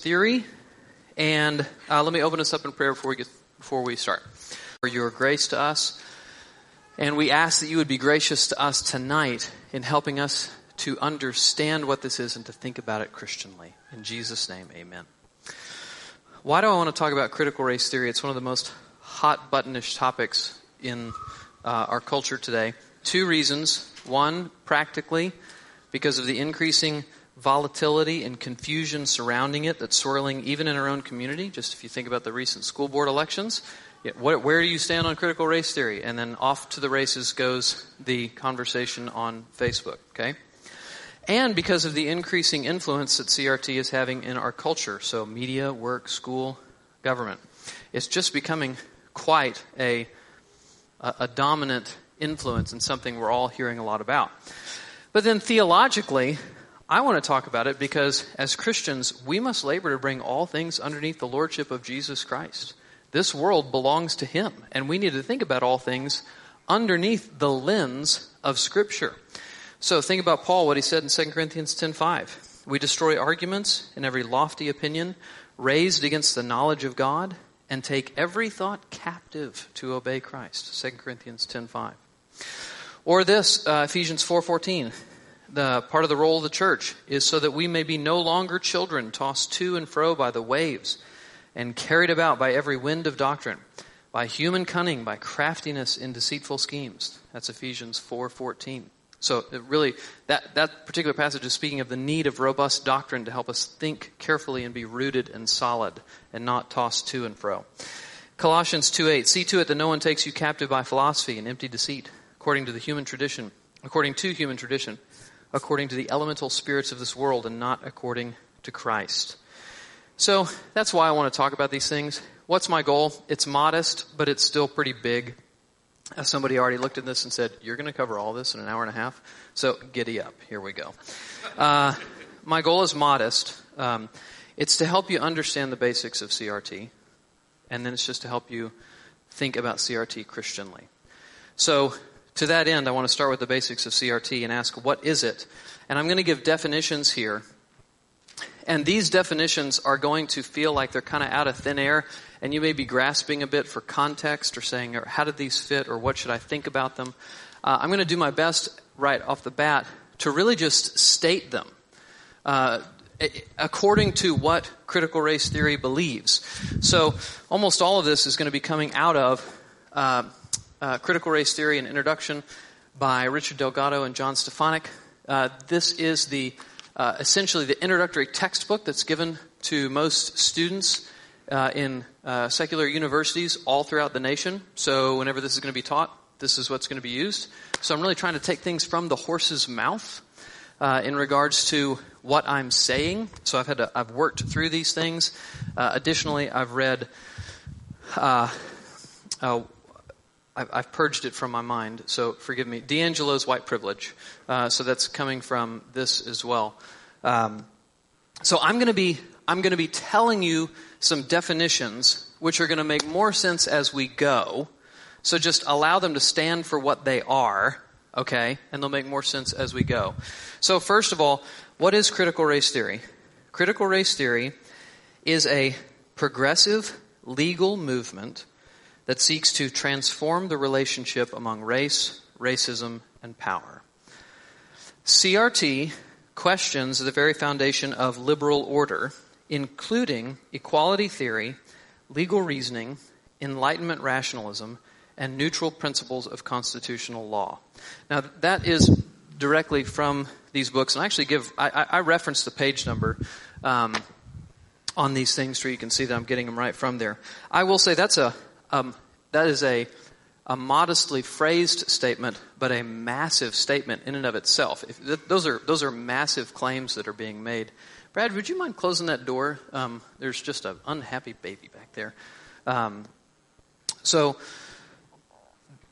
theory. And uh, let me open us up in prayer before we, get, before we start. For your grace to us. And we ask that you would be gracious to us tonight in helping us to understand what this is and to think about it Christianly. In Jesus' name, amen. Why do I want to talk about critical race theory? It's one of the most hot buttonish topics in uh, our culture today. Two reasons. One, practically, because of the increasing volatility and confusion surrounding it that's swirling even in our own community. Just if you think about the recent school board elections, where do you stand on critical race theory? And then off to the races goes the conversation on Facebook, okay? And because of the increasing influence that CRT is having in our culture, so media, work, school, government, it's just becoming quite a, a, a dominant influence and something we're all hearing a lot about. But then theologically, I want to talk about it because as Christians, we must labor to bring all things underneath the lordship of Jesus Christ. This world belongs to Him, and we need to think about all things underneath the lens of Scripture. So think about Paul, what he said in 2 Corinthians 10.5. We destroy arguments and every lofty opinion raised against the knowledge of God and take every thought captive to obey Christ. 2 Corinthians 10.5. Or this, uh, Ephesians 4.14 the part of the role of the church is so that we may be no longer children tossed to and fro by the waves and carried about by every wind of doctrine by human cunning by craftiness in deceitful schemes. That's ephesians 4.14 so really that, that particular passage is speaking of the need of robust doctrine to help us think carefully and be rooted and solid and not tossed to and fro. Colossians 2.8 see to it that no one takes you captive by philosophy and empty deceit according to the human tradition according to human tradition according to the elemental spirits of this world and not according to Christ. So that's why I want to talk about these things. What's my goal? It's modest, but it's still pretty big. As somebody already looked at this and said, You're going to cover all this in an hour and a half? So giddy up. Here we go. Uh, my goal is modest. Um, it's to help you understand the basics of CRT, and then it's just to help you think about CRT Christianly. So to that end, I want to start with the basics of CRT and ask, what is it? And I'm going to give definitions here. And these definitions are going to feel like they're kind of out of thin air, and you may be grasping a bit for context or saying, or how did these fit, or what should I think about them? Uh, I'm going to do my best right off the bat to really just state them. Uh, according to what critical race theory believes. So, almost all of this is going to be coming out of uh, uh, Critical Race Theory and Introduction by Richard Delgado and John Stefancic. Uh, this is the uh, essentially the introductory textbook that's given to most students uh, in uh, secular universities all throughout the nation. So whenever this is going to be taught, this is what's going to be used. So I'm really trying to take things from the horse's mouth uh, in regards to what I'm saying. So I've had to, I've worked through these things. additionally, I've read. Uh, I've, I've, purged it from my mind, so forgive me. DiAngelo's white privilege. Uh, so that's coming from this as well. Um, so I'm going to be I'm going to be telling you some definitions which are going to make more sense as we go. So just allow them to stand for what they are, okay? And they'll make more sense as we go. So first of all, what is critical race theory? Critical race theory is a progressive legal movement that seeks to transform the relationship among race, racism, and power. CRT questions the very foundation of liberal order, including equality theory, legal reasoning, Enlightenment rationalism, and neutral principles of constitutional law. Now, that is directly from these books, and I actually give, I, I reference the page number um, on these things so you can see that I'm getting them right from there. I will say that's a um, that is a, a modestly phrased statement, but a massive statement in and of itself. If, th- those, are, those are massive claims that are being made. Brad, would you mind closing that door? Um, there's just an unhappy baby back there. Um, so,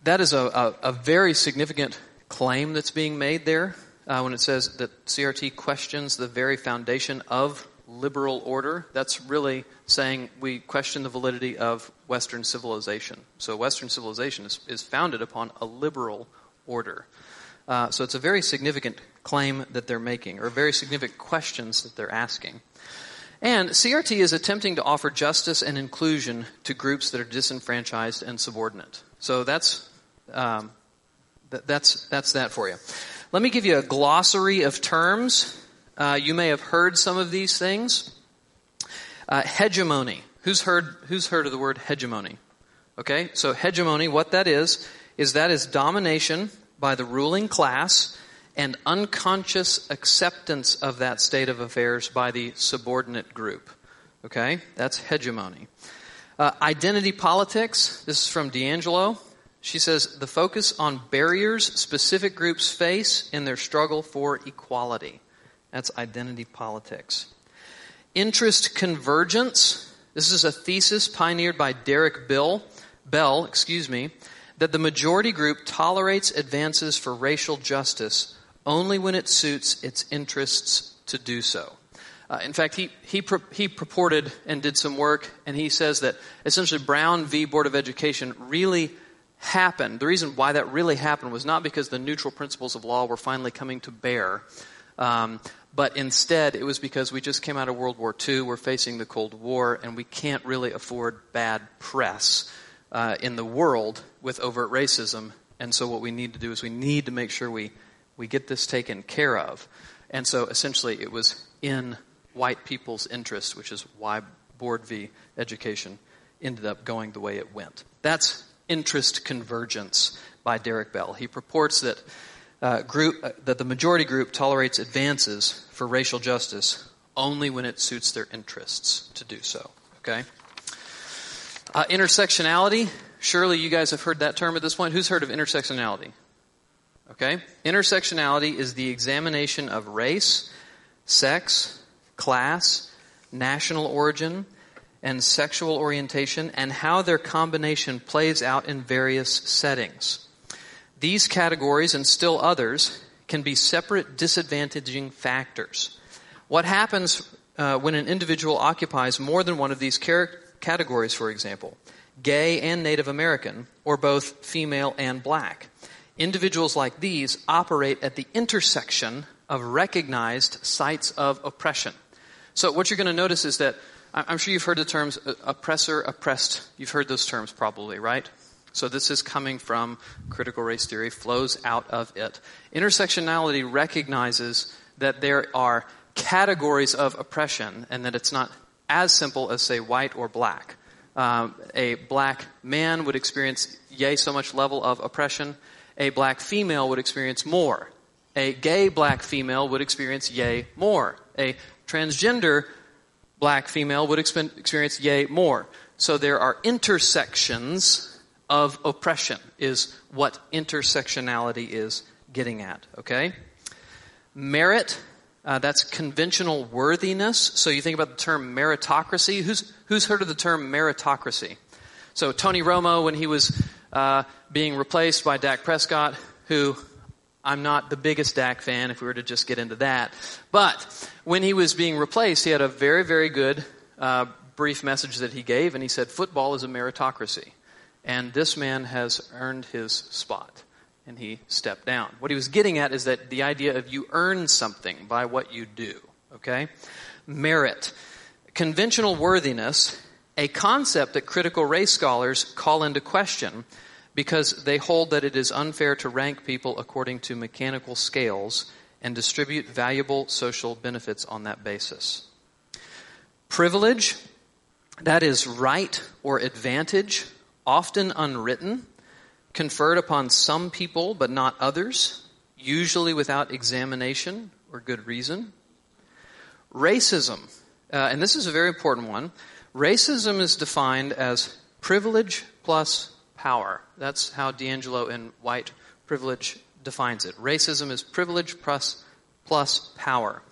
that is a, a, a, very significant claim that's being made there uh, when it says that CRT questions the very foundation of liberal order, that's really saying we question the validity of Western civilization. So, Western civilization is, is founded upon a liberal order. Uh, so, it's a very significant claim that they're making, or very significant questions that they're asking. And CRT is attempting to offer justice and inclusion to groups that are disenfranchised and subordinate. So that's, um, th- that's, that's that for you. Let me give you a glossary of terms. Uh, you may have heard some of these things. Uh, hegemony. Who's heard, who's heard of the word hegemony? Okay, so hegemony, what that is, is that is domination by the ruling class and unconscious acceptance of that state of affairs by the subordinate group. Okay, that's hegemony. Uh, identity politics, this is from DiAngelo. She says the focus on barriers specific groups face in their struggle for equality. That's identity politics. Interest convergence. This is a thesis pioneered by Derek Bill, Bell, excuse me, that the majority group tolerates advances for racial justice only when it suits its interests to do so. Uh, in fact, he, he, he purported and did some work, and he says that essentially Brown v. Board of Education really happened. The reason why that really happened was not because the neutral principles of law were finally coming to bear, um, but instead it was because we just came out of World War II, we're facing the Cold War, and we can't really afford bad press uh, in the world with overt racism. And so what we need to do is we need to make sure we we get this taken care of. And so essentially it was in white people's interest, which is why Board v. Education ended up going the way it went. That's interest convergence by Derek Bell. He purports that uh, group uh, that the majority group tolerates advances for racial justice only when it suits their interests to do so. Okay. Uh, intersectionality. Surely you guys have heard that term at this point. Who's heard of intersectionality? Okay? Intersectionality is the examination of race, sex, class, national origin, and sexual orientation and how their combination plays out in various settings. These categories and still others can be separate disadvantaging factors. What happens uh, when an individual occupies more than one of these categories, for example, gay and Native American, or both female and black? Individuals like these operate at the intersection of recognized sites of oppression. So what you're going to notice is that I'm sure you've heard the terms uh, oppressor, oppressed. You've heard those terms probably, right? So this is coming from critical race theory, flows out of it. Intersectionality recognizes that there are categories of oppression and that it's not as simple as, say, white or black. Um, a black man would experience yay so much level of oppression a black female would experience more. A gay black female would experience yay more. A transgender black female would experience yay more. So there are intersections of oppression, is what intersectionality is getting at, okay? Merit, uh, that's conventional worthiness. So you think about the term meritocracy. Who's, who's heard of the term meritocracy? So Tony Romo, when he was uh, being replaced by Dak Prescott, who I'm not the biggest Dak fan if we were to just get into that. But when he was being replaced, he had a very, very good uh, brief message that he gave, and he said, Football is a meritocracy. And this man has earned his spot. And he stepped down. What he was getting at is that the idea of you earn something by what you do. Okay? Merit. Conventional worthiness, a concept that critical race scholars call into question because they hold that it is unfair to rank people according to mechanical scales and distribute valuable social benefits on that basis. Privilege, that is right or advantage, often unwritten, conferred upon some people but not others, usually without examination or good reason. Racism, uh, and this is a very important one. Racism is defined as privilege plus power. That's how DiAngelo in White Privilege defines it. Racism is privilege plus, plus power.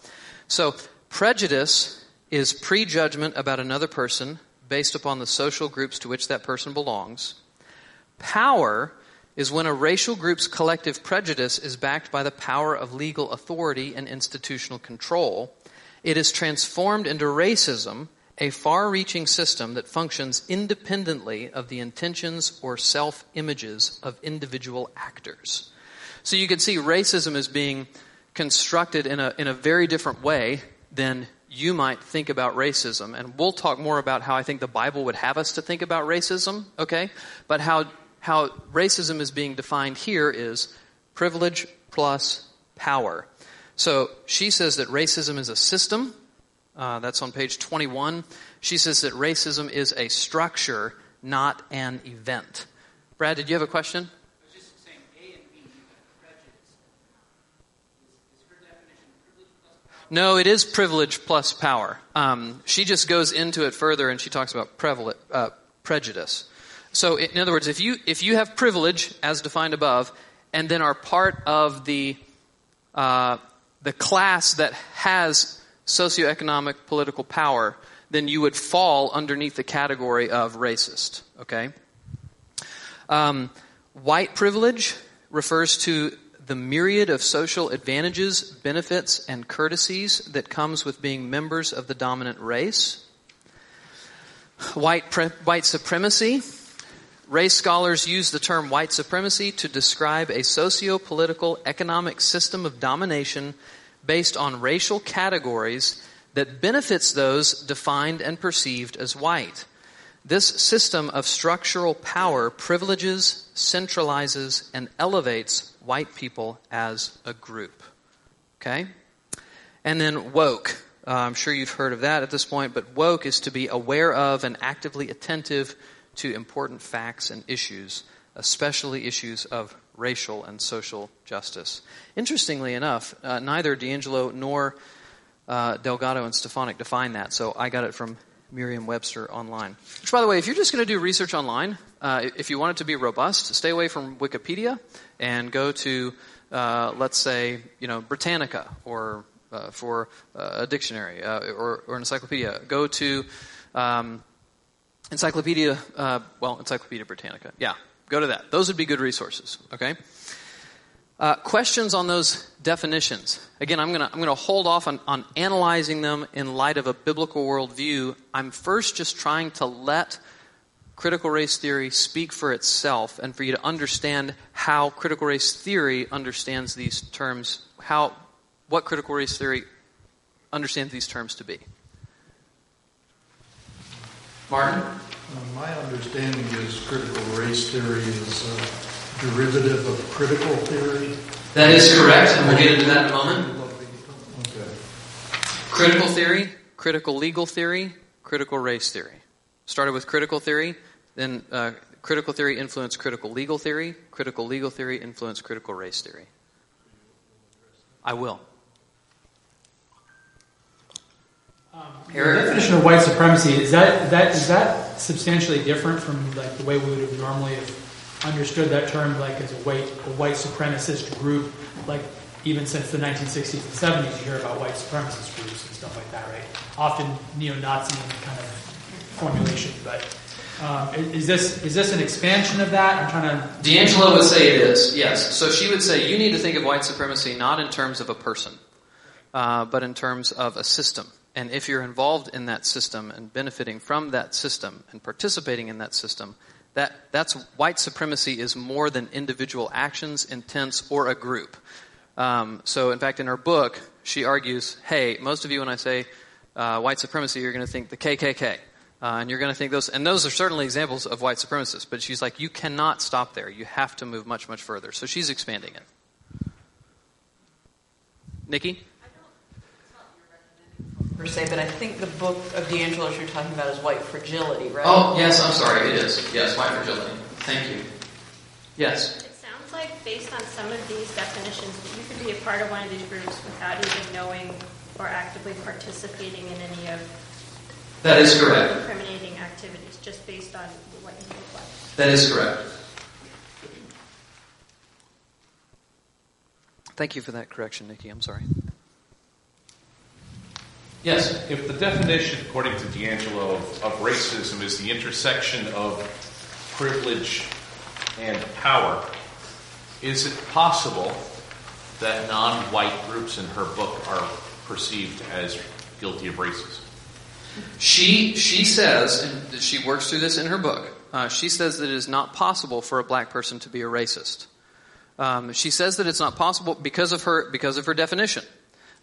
So, prejudice is prejudgment about another person based upon the social groups to which that person belongs. Power is when a racial group's collective prejudice is backed by the power of legal authority and institutional control. It is transformed into racism a far reaching system that functions independently of the intentions or self images of individual actors. So you can see racism is being constructed in a, in a very different way than you might think about racism. And we'll talk more about how I think the Bible would have us to think about racism, okay? But how, how racism is being defined here is privilege plus power. So she says that racism is a system. Uh, that's on page 21. She says that racism is a structure, not an event. Brad, did you have a question? No, it is privilege plus power. Um, she just goes into it further and she talks about uh, prejudice. So, in other words, if you if you have privilege as defined above, and then are part of the uh, the class that has socioeconomic political power, then you would fall underneath the category of racist. Okay. Um, white privilege refers to the myriad of social advantages, benefits, and courtesies that comes with being members of the dominant race. White, pre- white supremacy. Race scholars use the term white supremacy to describe a socio-political economic system of domination based on racial categories that benefits those defined and perceived as white. This system of structural power privileges, centralizes, and elevates white people as a group. Okay? And then woke. Uh, I'm sure you've heard of that at this point, but woke is to be aware of and actively attentive to important facts and issues, especially issues of racial and social justice. Interestingly enough, uh, neither DiAngelo nor uh, Delgado and Stefancic define that, so I got it from Merriam Webster online. Which, by the way, if you're just going to do research online, uh, if you want it to be robust, stay away from Wikipedia and go to, uh, let's say, you know, Britannica or uh, for uh, a dictionary uh, or, or, an encyclopedia. Go to um, Encyclopedia, uh, well, Encyclopedia Britannica. Yeah, go to that. Those would be good resources. Okay. Uh, questions on those definitions. Again, I'm going to I'm gonna hold off on, on analyzing them in light of a biblical worldview. I'm first just trying to let critical race theory speak for itself and for you to understand how critical race theory understands these terms, how, what critical race theory understands these terms to be. Martin? Uh, my understanding is critical race theory is uh, derivative of critical theory? That is correct, and we'll get into that in a moment. Okay. Critical theory, critical legal theory, critical race theory. Started with critical theory, then uh, critical theory influenced critical legal theory, critical legal theory influenced critical race theory. I will. Um, the definition of white supremacy is that that is that substantially different from like the way we would have normally have understood that term like as a white a white supremacist group, like even since the 1960s and 70s, you hear about white supremacist groups and stuff like that, right? Often neo-Nazi kind of formulation, but. Um, is this is this an expansion of that? I'm trying to. DiAngelo would say it is. Yes. So she would say you need to think of white supremacy not in terms of a person, uh, but in terms of a system. And if you're involved in that system and benefiting from that system and participating in that system, that, that's white supremacy is more than individual actions, intents, or a group. Um, so, in fact, in her book, she argues, hey, most of you, when I say uh, white supremacy, you're going to think the KKK. Uh, and you're going to think those, and those are certainly examples of white supremacists, but she's like, you cannot stop there. You have to move much, much further. So she's expanding it. Nikki? Per se, but I think the book of DiAngelo you're talking about is White Fragility, right? Oh, yes, I'm sorry, it is. Yes, White Fragility. Thank you. Yes. It sounds like, based on some of these definitions, that you could be a part of one of these groups without even knowing or actively participating in any of that is correct. Incriminating activities, just based on what you look like. That is correct. Thank you for that correction, Nikki. I'm sorry. Yes. If the definition, according to DiAngelo, of, of racism is the intersection of privilege and power, is it possible that non white groups in her book are perceived as guilty of racism? She, she says, and she works through this in her book, uh, she says that it is not possible for a black person to be a racist. Um, she says that it's not possible because of her, because of her definition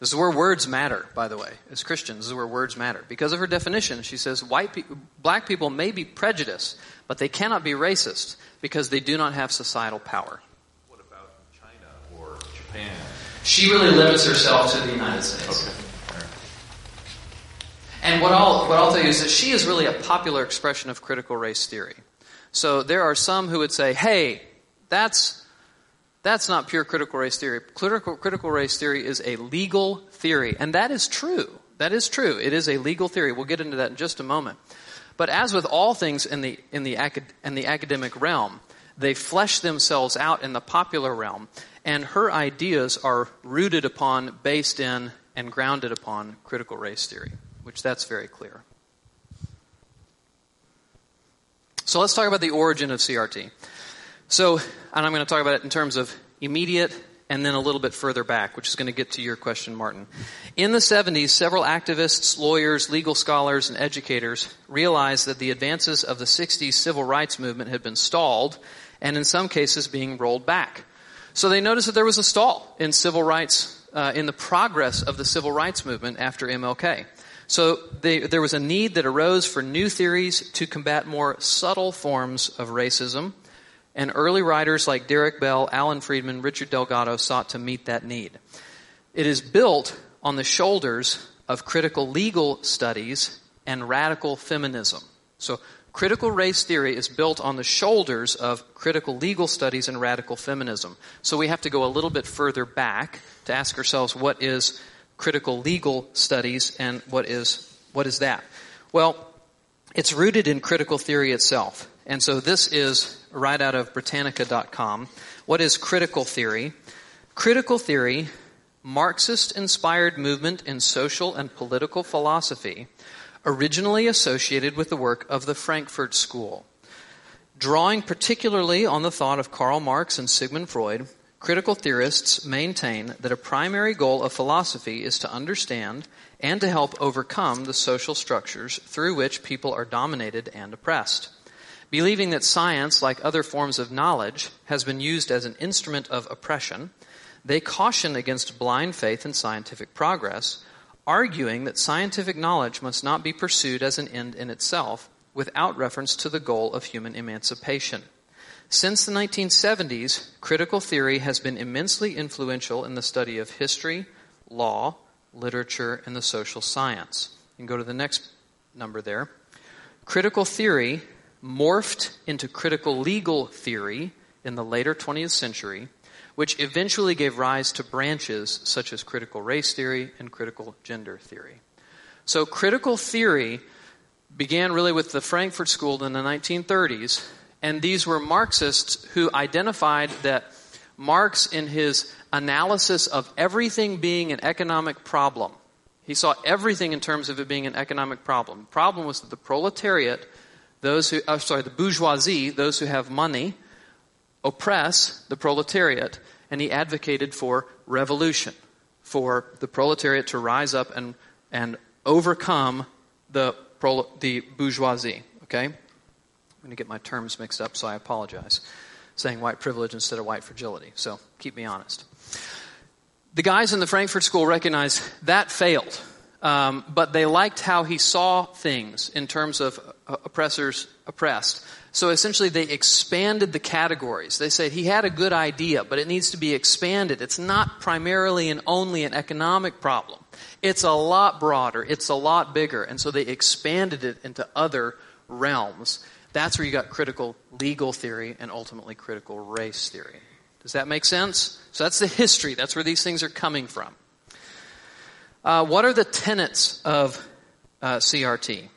This is where words matter, by the way. As Christians, this is where words matter. Because of her definition, she says white pe- black people may be prejudiced, but they cannot be racist because they do not have societal power. What about China or Japan? She really limits herself to the United States. Okay. And what I'll, what I'll tell you is that she is really a popular expression of critical race theory. So there are some who would say, hey, that's, that's not pure critical race theory. Critical, critical race theory is a legal theory. And that is true. That is true. It is a legal theory. We'll get into that in just a moment. But as with all things in the, in the, in the academic realm, they flesh themselves out in the popular realm. And her ideas are rooted upon, based in, and grounded upon critical race theory, which that's very clear. So let's talk about the origin of CRT. So, and I'm going to talk about it in terms of immediate and then a little bit further back, which is going to get to your question, Martin. In the 70s, several activists, lawyers, legal scholars, and educators realized that the advances of the 60s civil rights movement had been stalled and in some cases being rolled back. So they noticed that there was a stall in civil rights, uh, in the progress of the civil rights movement after MLK. So they, there was a need that arose for new theories to combat more subtle forms of racism, and early writers like Derek Bell, Alan Freeman, Richard Delgado sought to meet that need. It is built on the shoulders of critical legal studies and radical feminism. So critical race theory is built on the shoulders of critical legal studies and radical feminism. So we have to go a little bit further back to ask ourselves what is critical legal studies and what is what is that? Well, it's rooted in critical theory itself. And so this is right out of Britannica.com. What is critical theory? Critical theory, Marxist inspired movement in social and political philosophy, originally associated with the work of the Frankfurt School. Drawing particularly on the thought of Karl Marx and Sigmund Freud, critical theorists maintain that a primary goal of philosophy is to understand and to help overcome the social structures through which people are dominated and oppressed. Believing that science, like other forms of knowledge, has been used as an instrument of oppression, they caution against blind faith in scientific progress, arguing that scientific knowledge must not be pursued as an end in itself without reference to the goal of human emancipation. Since the 1970s, critical theory has been immensely influential in the study of history, law, literature, and the social science. You can go to the next number there. Critical theory morphed into critical legal theory in the later 20th century, which eventually gave rise to branches such as critical race theory and critical gender theory. So, critical theory began really with the Frankfurt School in the 1930s, and these were Marxists who identified that Marx, in his analysis of everything being an economic problem, he saw everything in terms of it being an economic problem. The problem was that the proletariat, those who, oh, sorry, the bourgeoisie, those who have money, oppress the proletariat, and he advocated for revolution, for the proletariat to rise up and, and overcome the, the bourgeoisie. Okay? I'm going to get my terms mixed up, so I apologize. Saying white privilege instead of white fragility. So keep me honest. The guys in the Frankfurt School recognized that failed, um, but they liked how he saw things in terms of oppressors oppressed. So essentially, they expanded the categories. They said he had a good idea, but it needs to be expanded. It's not primarily and only an economic problem. It's a lot broader. It's a lot bigger. And so they expanded it into other realms. That's where you got critical legal theory and ultimately critical race theory. Does that make sense? So that's the history. That's where these things are coming from. Uh, what are the tenets of uh, CRT?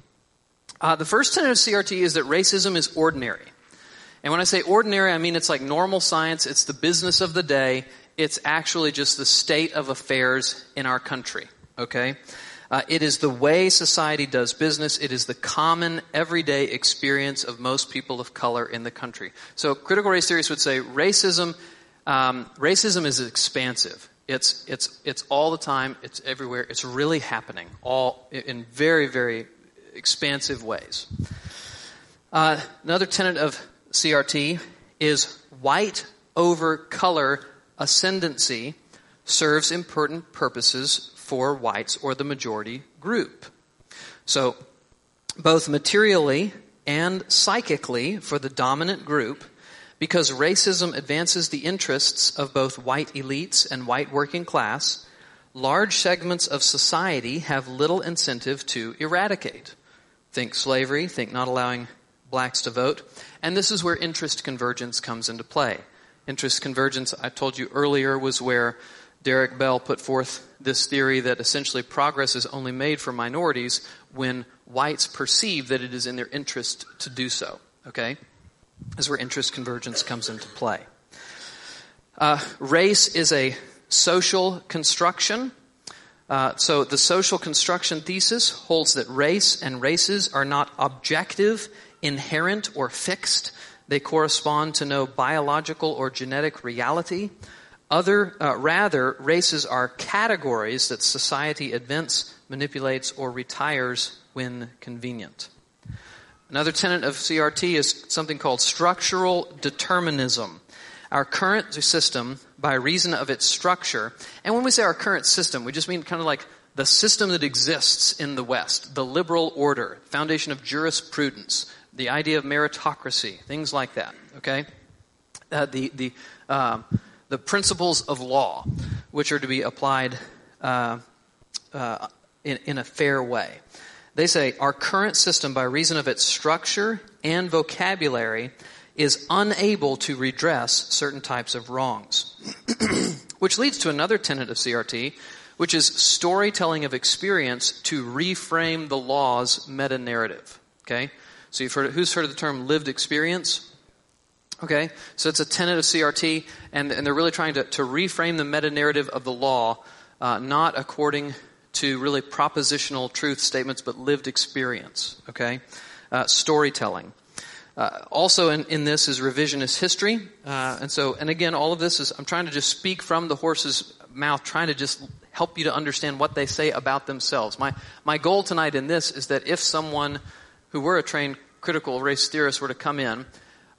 Uh, the first tenet of CRT is that racism is ordinary. And when I say ordinary, I mean it's like normal science, it's the business of the day, it's actually just the state of affairs in our country. Okay? Uh, it is the way society does business. It is the common, everyday experience of most people of color in the country. So, critical race theorists would say racism, um, racism is expansive. It's it's it's all the time. It's everywhere. It's really happening, all in very very expansive ways. Uh, another tenet of CRT is white over color ascendancy serves important purposes for whites or the majority group. So, both materially and psychically for the dominant group, because racism advances the interests of both white elites and white working class, large segments of society have little incentive to eradicate. Think slavery, think not allowing blacks to vote. And this is where interest convergence comes into play. Interest convergence, I told you earlier, was where Derek Bell put forth this theory that essentially progress is only made for minorities when whites perceive that it is in their interest to do so. Okay? This is where interest convergence comes into play. Uh, race is a social construction. Uh, so the social construction thesis holds that race and races are not objective, inherent, or fixed. They correspond to no biological or genetic reality. Other, uh, rather, races are categories that society invents, manipulates, or retires when convenient. Another tenet of CRT is something called structural determinism. Our current system, by reason of its structure, and when we say our current system, we just mean kind of like the system that exists in the West, the liberal order, foundation of jurisprudence, the idea of meritocracy, things like that. Okay, uh, the the uh, the principles of law, which are to be applied uh, uh, in, in a fair way. They say our current system, by reason of its structure and vocabulary, is unable to redress certain types of wrongs. which leads to another tenet of CRT, which is storytelling of experience to reframe the law's meta narrative. Okay? So you've heard, who's heard of the term lived experience? Okay? So it's a tenet of CRT, and, and they're really trying to, to reframe the meta narrative of the law, uh, not according to really propositional truth statements, but lived experience. Okay? Uh, storytelling. Uh, also in, in this is revisionist history. Uh, and so, and again, all of this is, I'm trying to just speak from the horse's mouth, trying to just help you to understand what they say about themselves. My, my goal tonight in this is that if someone who were a trained critical race theorist were to come in,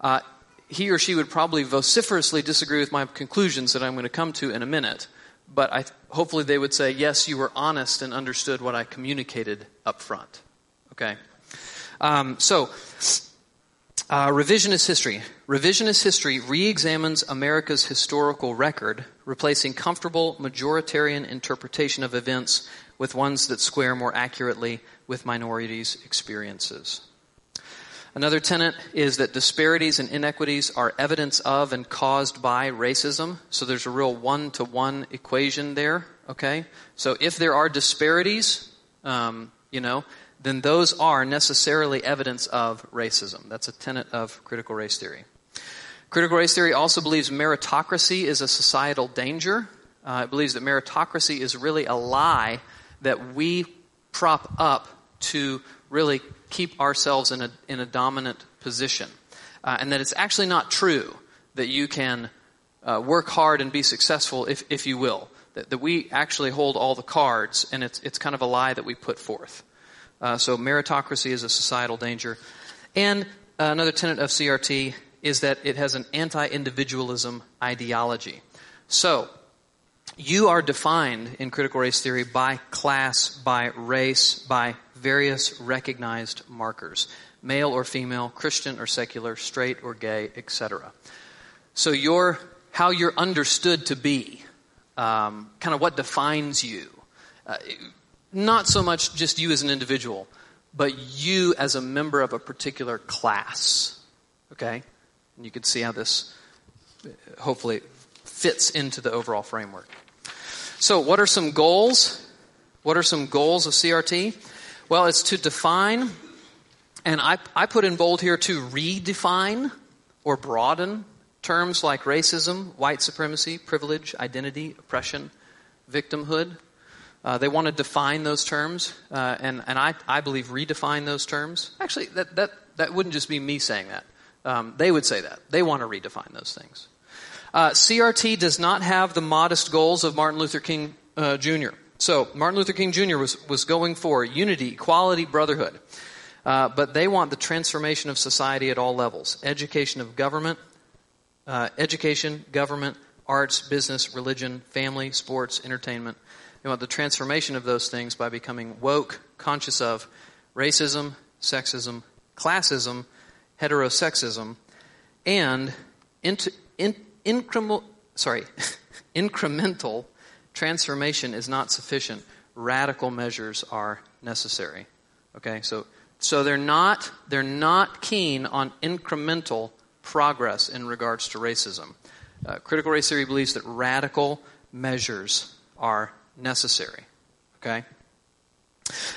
uh, he or she would probably vociferously disagree with my conclusions that I'm going to come to in a minute. But I, hopefully they would say, yes, you were honest and understood what I communicated up front. Okay? Um, so, uh, revisionist history. Revisionist history re examines America's historical record, replacing comfortable majoritarian interpretation of events with ones that square more accurately with minorities' experiences. Another tenet is that disparities and inequities are evidence of and caused by racism. So there's a real one to one equation there, okay? So if there are disparities, um, you know, then those are necessarily evidence of racism. That's a tenet of critical race theory. Critical race theory also believes meritocracy is a societal danger. Uh, it believes that meritocracy is really a lie that we prop up to really keep ourselves in a, in a dominant position. Uh, and that it's actually not true that you can uh, work hard and be successful if, if you will. That, that we actually hold all the cards, and it's, it's kind of a lie that we put forth. Uh, so meritocracy is a societal danger. And another tenet of CRT is that it has an anti individualism ideology. So, you are defined in critical race theory by class, by race, by various recognized markers male or female, Christian or secular, straight or gay, etc. So, your, how you're understood to be, um, kind of what defines you. Uh, not so much just you as an individual, but you as a member of a particular class. Okay? And you can see how this hopefully fits into the overall framework. So, what are some goals? What are some goals of CRT? Well, it's to define, and I, I put in bold here to redefine or broaden terms like racism, white supremacy, privilege, identity, oppression, victimhood. Uh, they want to define those terms, uh, and, and I, I believe redefine those terms. Actually, that, that, that wouldn't just be me saying that. Um, they would say that. They want to redefine those things. Uh, CRT does not have the modest goals of Martin Luther King uh, Jr. So, Martin Luther King Jr. was, was going for unity, equality, brotherhood. Uh, but they want the transformation of society at all levels education of government, uh, education, government, arts, business, religion, family, sports, entertainment, Want the transformation of those things by becoming woke, conscious of racism, sexism, classism, heterosexism, and in, incremental, sorry, incremental transformation is not sufficient. Radical measures are necessary. Okay, so so they're not they're not keen on incremental progress in regards to racism. Uh, critical race theory believes that radical measures are necessary. Okay?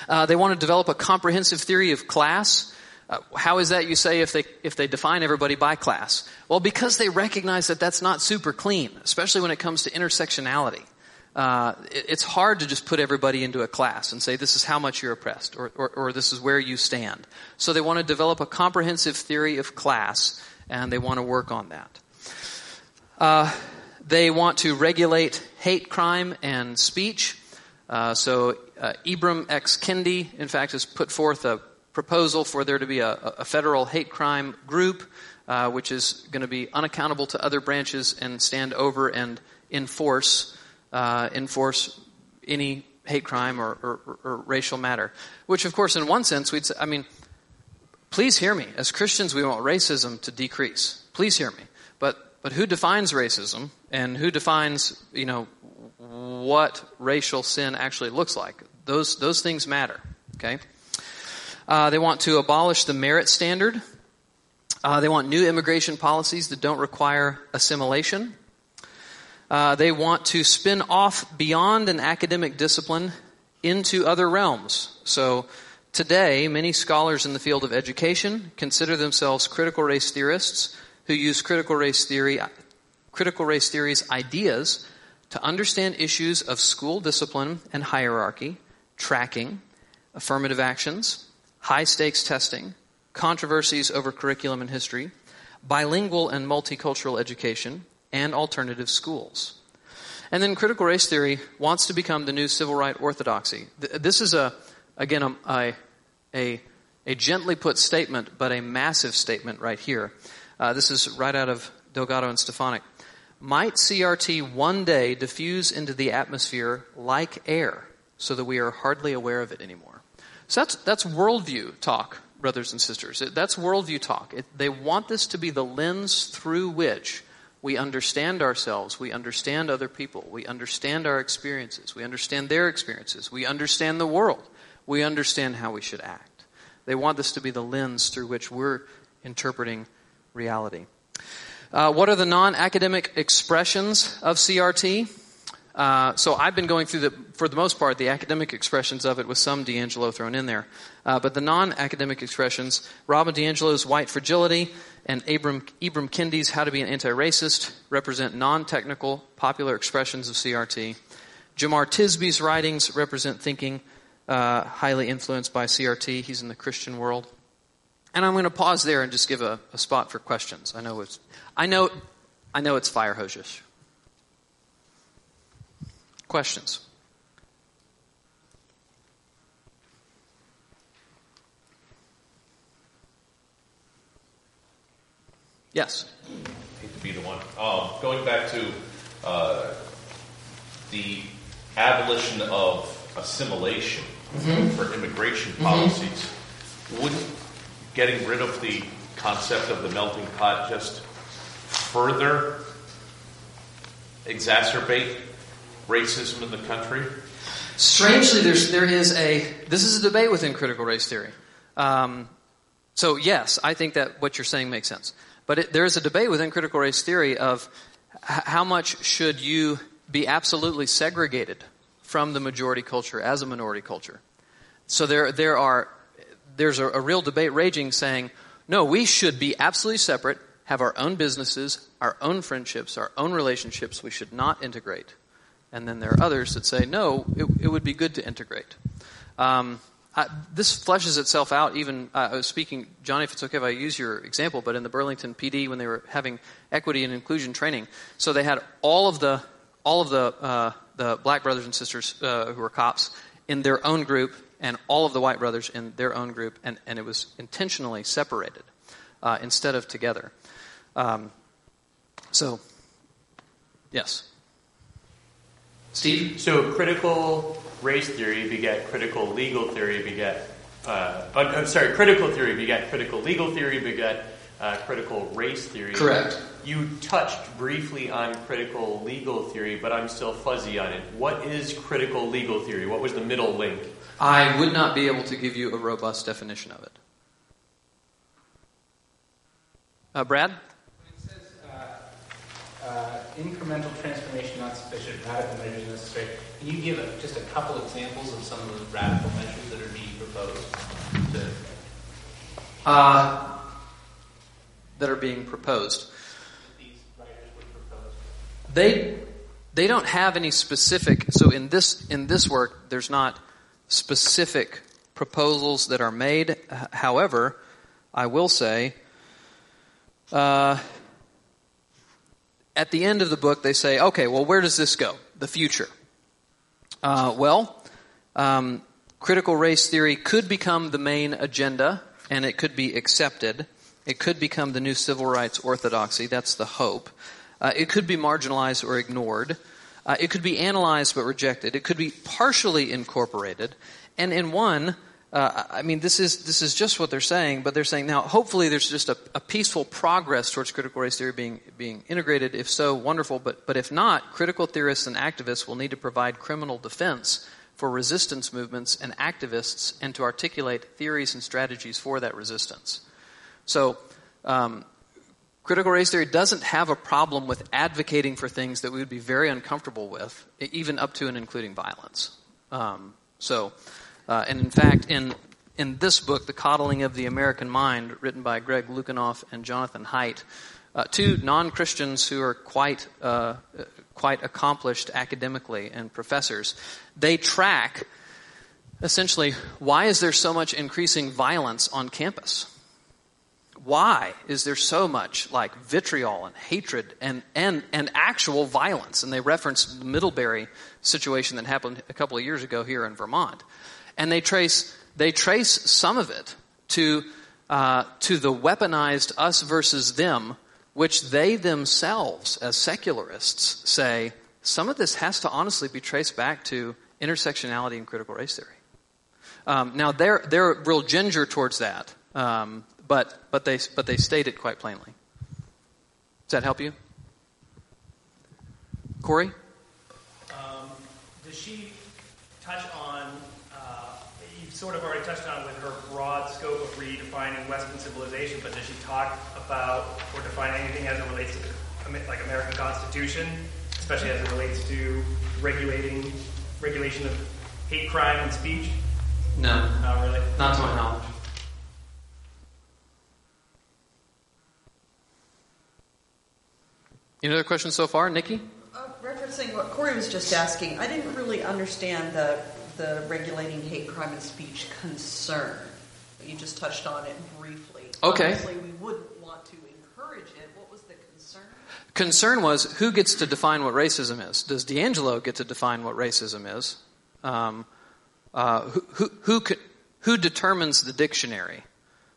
Uh, they want to develop a comprehensive theory of class. Uh, how is that, you say, if they, if they define everybody by class? Well, because they recognize that that's not super clean, especially when it comes to intersectionality. Uh, it, it's hard to just put everybody into a class and say this is how much you're oppressed or, or, or this is where you stand. So they want to develop a comprehensive theory of class and they want to work on that. Uh, they want to regulate hate crime and speech. Uh, so uh, Ibram X. Kendi, in fact, has put forth a proposal for there to be a, a federal hate crime group, uh, which is going to be unaccountable to other branches and stand over and enforce uh, enforce any hate crime or, or, or, racial matter. Which, of course, in one sense, we'd say, I mean, please hear me. As Christians, we want racism to decrease. Please hear me. But but who defines racism and who defines you know what racial sin actually looks like? Those those things matter. Okay. Uh, they want to abolish the merit standard. Uh, they want new immigration policies that don't require assimilation. Uh, they want to spin off beyond an academic discipline into other realms. So today, many scholars in the field of education consider themselves critical race theorists who use critical race theory, critical race theory's ideas to understand issues of school discipline and hierarchy, tracking, affirmative actions, high stakes testing, controversies over curriculum and history, bilingual and multicultural education, and alternative schools. And then critical race theory wants to become the new civil right orthodoxy. This is a, again, a, a, a gently put statement, but a massive statement right here. Uh, this is right out of Delgado and Stefancic. Might CRT one day diffuse into the atmosphere like air so that we are hardly aware of it anymore? So that's, that's worldview talk, brothers and sisters. That's worldview talk. It, they want this to be the lens through which we understand ourselves, we understand other people, we understand our experiences, we understand their experiences, we understand the world, we understand how we should act. They want this to be the lens through which we're interpreting reality. Uh, what are the non academic expressions of CRT? Uh, so I've been going through the, for the most part, the academic expressions of it with some DiAngelo thrown in there. Uh, but the non-academic expressions, Robin DiAngelo's White Fragility and Abram, Ibram Kendi's How to Be an Anti-Racist represent non-technical, popular expressions of CRT. Jemar Tisby's writings represent thinking uh, highly influenced by CRT. He's in the Christian world. And I'm going to pause there and just give a, a spot for questions. I know it's, I know, I know it's fire hosish. Questions? Yes. I hate to be the one. Um, going back to uh, the abolition of assimilation mm-hmm. for immigration policies, mm-hmm. wouldn't getting rid of the concept of the melting pot just further exacerbate racism in the country? Strangely, there's, there is a, this is a debate within critical race theory. Um, so, yes, I think that what you're saying makes sense. But it, there is a debate within critical race theory of h- how much should you be absolutely segregated from the majority culture as a minority culture. So there, there are, there's a, a real debate raging saying, no, we should be absolutely separate, have our own businesses, our own friendships, our own relationships. We should not integrate. And then there are others that say, no, it, it would be good to integrate. Um, I, this fleshes itself out even, uh, I was speaking, Johnny, if it's okay if I use your example, but in the Burlington PD when they were having equity and inclusion training, so they had all of the, all of the, uh, the black brothers and sisters uh, who were cops in their own group and all of the white brothers in their own group, and, and it was intentionally separated uh, instead of together. Um, so, yes. Steve? So critical race theory beget critical legal theory beget. Uh, uh, I'm sorry, critical theory beget critical legal theory beget uh, critical race theory. Correct. You touched briefly on critical legal theory, but I'm still fuzzy on it. What is critical legal theory? What was the middle link? I would not be able to give you a robust definition of it. Uh, Brad? When it says uh, uh, incremental transformation not sufficient, radical measures necessary. Can you give a, just a couple examples of some of the radical measures that are being proposed? To, Uh, that are being proposed. these writers would propose. They they don't have any specific. So in this in this work, there's not specific proposals that are made. However, I will say. Uh, at the end of the book, they say, okay, well, where does this go? The future. Uh, well, um, critical race theory could become the main agenda, and it could be accepted. It could become the new civil rights orthodoxy. That's the hope. Uh, it could be marginalized or ignored. Uh, it could be analyzed but rejected. It could be partially incorporated. And in one, uh, I mean, this is this is just what they're saying, but they're saying now. Hopefully, there's just a, a peaceful progress towards critical race theory being being integrated. If so, wonderful. But but if not, critical theorists and activists will need to provide criminal defense for resistance movements and activists, and to articulate theories and strategies for that resistance. So. Um, Critical race theory doesn't have a problem with advocating for things that we would be very uncomfortable with, even up to and including violence. Um, so, uh, and in fact, in in this book, The Coddling of the American Mind, written by Greg Lukianoff and Jonathan Haidt, uh, two non-Christians who are quite uh, quite accomplished academically and professors, they track essentially why is there so much increasing violence on campus why is there so much like vitriol and hatred and, and, and actual violence? And they reference the Middlebury situation that happened a couple of years ago here in Vermont. And they trace, they trace some of it to, uh, to the weaponized us versus them, which they themselves, as secularists, say some of this has to honestly be traced back to intersectionality and critical race theory. Um, now, they're, they're real ginger towards that. Um, but, but, they, but they state it quite plainly. Does that help you? Corey? Um, does she touch on, uh, you've sort of already touched on with her broad scope of redefining Western civilization, but does she talk about or define anything as it relates to the like American Constitution, especially as it relates to regulating regulation of hate crime and speech? No. Not really. Not to my knowledge. Any other questions so far, Nikki? Uh, referencing what Corey was just asking, I didn't really understand the, the regulating hate crime and speech concern. You just touched on it briefly. Okay. Obviously, we wouldn't want to encourage it. What was the concern? Concern was who gets to define what racism is? Does DiAngelo get to define what racism is? Um, uh, who, who, who, could, who determines the dictionary?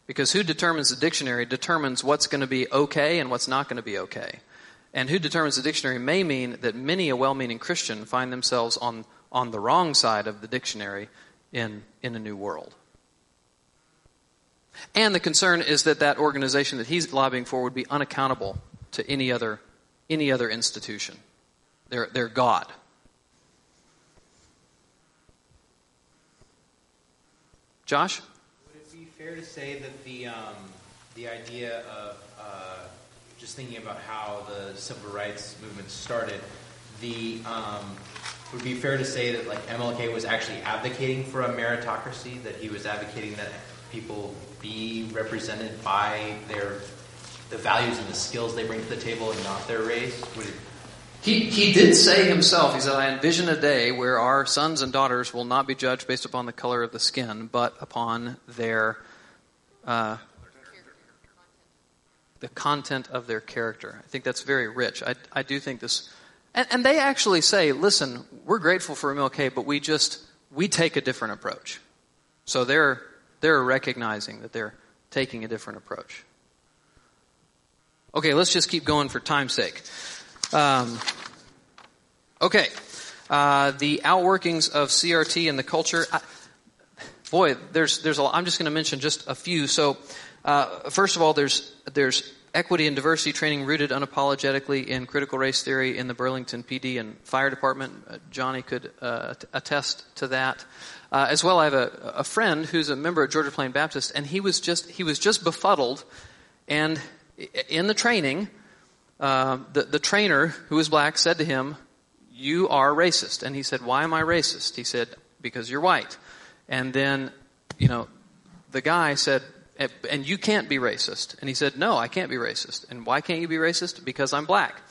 Because who determines the dictionary determines what's going to be okay and what's not going to be okay. And who determines the dictionary may mean that many a well meaning Christian find themselves on, on the wrong side of the dictionary in, in a new world. And the concern is that that organization that he's lobbying for would be unaccountable to any other, any other institution. They're, God. Josh? Would it be fair to say that the, um, the idea of uh, just thinking about how the civil rights movement started, the um, would be fair to say that like MLK was actually advocating for a meritocracy, that he was advocating that people be represented by their the values and the skills they bring to the table and not their race? Would it, He, he did say himself, he said, I envision a day where our sons and daughters will not be judged based upon the color of the skin, but upon their, uh, the content of their character. I think that's very rich. I, I do think this, and, and they actually say, listen, we're grateful for MLK, but we just, we take a different approach. So they're, they're recognizing that they're taking a different approach. Okay, let's just keep going for time's sake. Um, okay. uh, the outworkings of CRT and the culture. I, boy, there's there's a, I'm just going to mention just a few. So, uh, first of all, there's there's equity and diversity training rooted unapologetically in critical race theory in the Burlington PD and Fire Department. Uh, Johnny could uh, attest to that. Uh, as well, I have a, a friend who's a member of Georgia Plain Baptist, and he was just he was just befuddled, and in the training, uh, the the trainer who was black said to him, "You are racist," and he said, "Why am I racist?" He said, "Because you're white," and then you know the guy said, and you can't be racist. And he said, no, I can't be racist. And why can't you be racist? Because I'm black.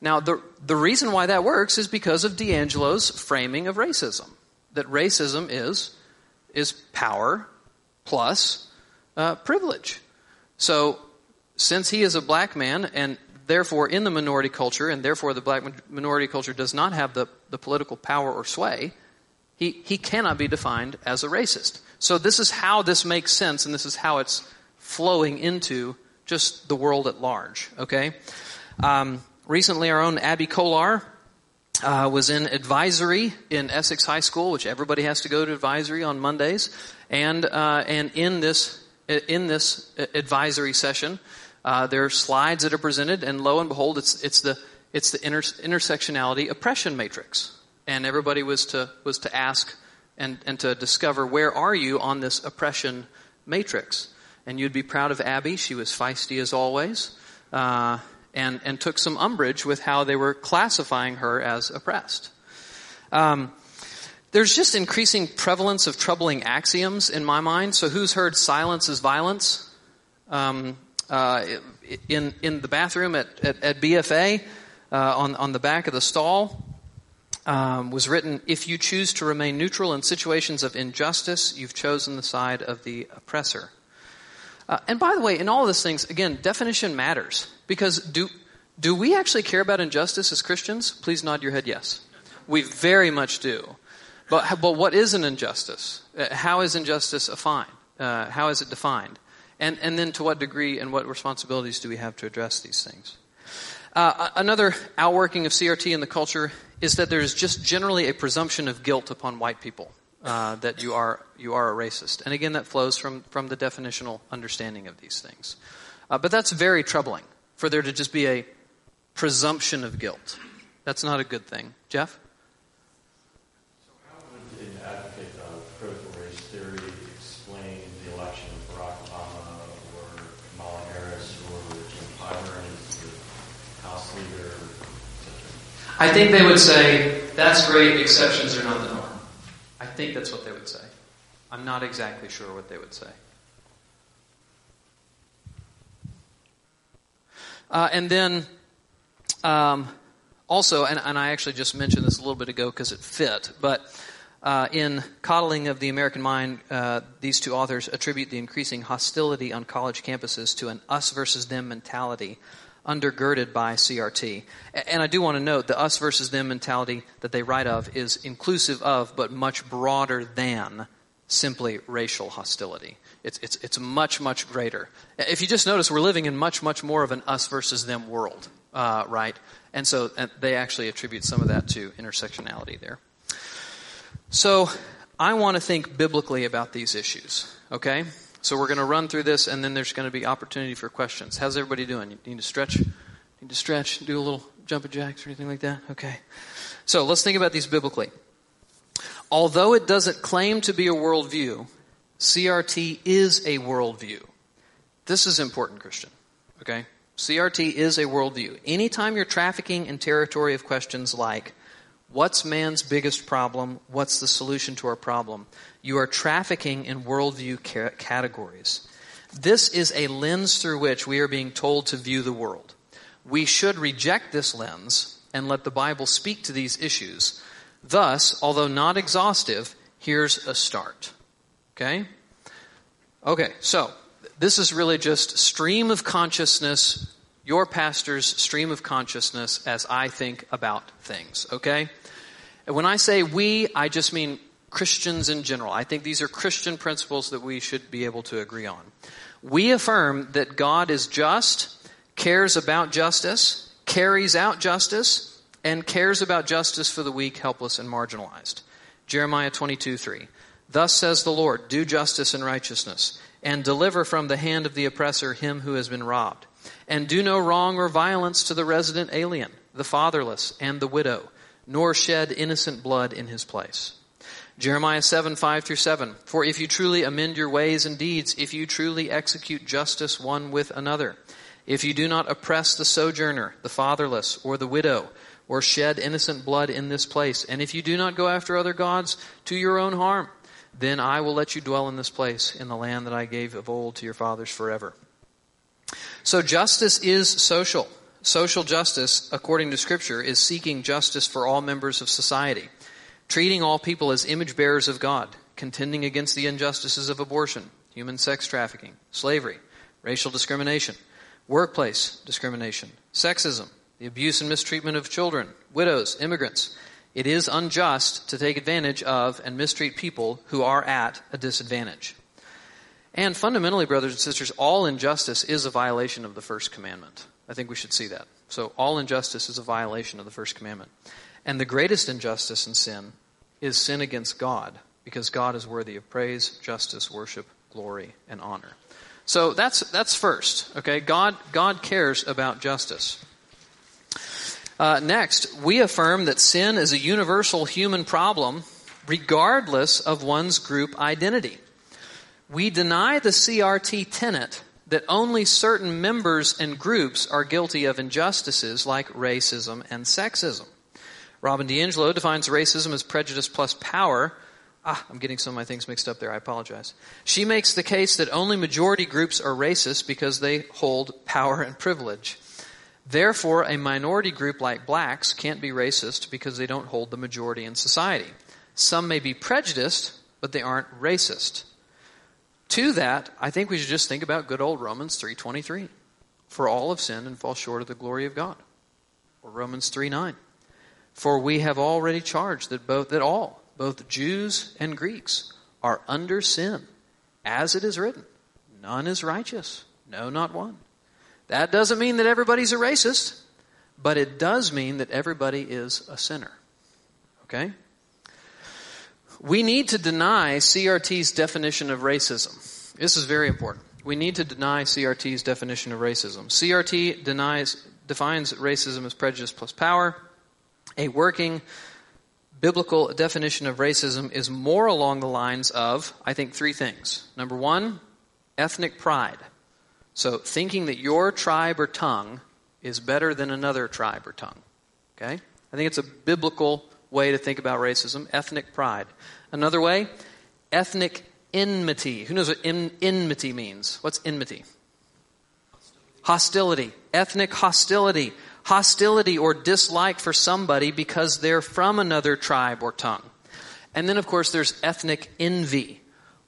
Now, the, the reason why that works is because of DiAngelo's framing of racism. That racism is, is power plus uh, privilege. So, since he is a black man and therefore in the minority culture, and therefore the black minority culture does not have the, the political power or sway, he, he cannot be defined as a racist. So this is how this makes sense, and this is how it's flowing into just the world at large. Okay. Um, recently, our own Abby Kolar uh, was in advisory in Essex High School, which everybody has to go to advisory on Mondays, and uh, and in this in this advisory session, uh, there are slides that are presented, and lo and behold, it's it's the it's the inter- intersectionality oppression matrix, and everybody was to was to ask and, and to discover where are you on this oppression matrix. And you'd be proud of Abby. She was feisty as always, uh, and, and took some umbrage with how they were classifying her as oppressed. Um, there's just increasing prevalence of troubling axioms in my mind. So, who's heard silence is violence? Um, uh, in, in the bathroom at, at, at BFA, uh, on, on the back of the stall, um, was written If you choose to remain neutral in situations of injustice, you've chosen the side of the oppressor. Uh, and by the way, in all of these things, again, definition matters. Because do, do we actually care about injustice as Christians? Please nod your head yes. We very much do. But, but what is an injustice? Uh, how is injustice defined? Uh, how is it defined? And, and then to what degree and what responsibilities do we have to address these things? Uh, another outworking of CRT in the culture is that there's just generally a presumption of guilt upon white people uh, that you are you are a racist, and again that flows from from the definitional understanding of these things. Uh, but that's very troubling for there to just be a presumption of guilt. That's not a good thing, Jeff. I think they would say, that's great, exceptions are not the norm. I think that's what they would say. I'm not exactly sure what they would say. Uh, and then, um, also, and, and, I actually just mentioned this a little bit ago because it fit, but uh, in Coddling of the American Mind, uh, these two authors attribute the increasing hostility on college campuses to an us versus them mentality undergirded by CRT. And I do want to note the us versus them mentality that they write of is inclusive of, but much broader than simply racial hostility. It's, it's, it's much, much greater. If you just notice, we're living in much, much more of an us versus them world, uh, right? And so and they actually attribute some of that to intersectionality there. So I want to think biblically about these issues, okay? So we're going to run through this, and then there's going to be opportunity for questions. How's everybody doing? You need to stretch? Need to stretch? Do a little jumping jacks or anything like that? Okay. So let's think about these biblically. Although it doesn't claim to be a worldview, CRT is a worldview. This is important, Christian. Okay? CRT is a worldview. Anytime you're trafficking in territory of questions like, what's man's biggest problem? What's the solution to our problem? You are trafficking in worldview categories. This is a lens through which we are being told to view the world. We should reject this lens and let the Bible speak to these issues. Thus, although not exhaustive, here's a start. Okay? Okay, so this is really just stream of consciousness, your pastor's stream of consciousness as I think about things. Okay? And when I say we, I just mean Christians in general. I think these are Christian principles that we should be able to agree on. We affirm that God is just, cares about justice, carries out justice, and cares about justice for the weak, helpless, and marginalized. Jeremiah 22 3. Thus says the Lord, do justice and righteousness, and deliver from the hand of the oppressor him who has been robbed. And do no wrong or violence to the resident alien, the fatherless, and the widow, nor shed innocent blood in his place. Jeremiah 7, 5 through 7. For if you truly amend your ways and deeds, if you truly execute justice one with another, if you do not oppress the sojourner, the fatherless, or the widow, or shed innocent blood in this place, and if you do not go after other gods to your own harm, then I will let you dwell in this place, in the land that I gave of old to your fathers forever. So justice is social. Social justice, according to Scripture, is seeking justice for all members of society, treating all people as image bearers of God, contending against the injustices of abortion, human sex trafficking, slavery, racial discrimination, workplace discrimination, sexism, the abuse and mistreatment of children, widows, immigrants. It is unjust to take advantage of and mistreat people who are at a disadvantage. And fundamentally, brothers and sisters, all injustice is a violation of the first commandment. I think we should see that. So, all injustice is a violation of the first commandment. And the greatest injustice and sin is sin against God, because God is worthy of praise, justice, worship, glory, and honor. So that's that's first. Okay, God God cares about justice. Uh, next, we affirm that sin is a universal human problem, regardless of one's group identity. We deny the CRT tenet that only certain members and groups are guilty of injustices like racism and sexism. Robin DiAngelo defines racism as prejudice plus power. Ah, I'm getting some of my things mixed up there. I apologize. She makes the case that only majority groups are racist because they hold power and privilege. Therefore, a minority group like blacks can't be racist because they don't hold the majority in society. Some may be prejudiced, but they aren't racist. To that, I think we should just think about good old Romans 3:23. For all have sinned and fall short of the glory of God. Or Romans 3:9. For we have already charged that both that all, both Jews and Greeks, are under sin, as it is written, none is righteous, no not one. That doesn't mean that everybody's a racist, but it does mean that everybody is a sinner. Okay? We need to deny CRT's definition of racism. This is very important. We need to deny CRT's definition of racism. CRT denies, defines racism as prejudice plus power. A working biblical definition of racism is more along the lines of, I think, three things. Number one, ethnic pride. So, thinking that your tribe or tongue is better than another tribe or tongue. Okay? I think it's a biblical way to think about racism, ethnic pride. Another way, ethnic enmity. Who knows what en- enmity means? What's enmity? Hostility. Ethnic hostility. Hostility or dislike for somebody because they're from another tribe or tongue. And then, of course, there's ethnic envy.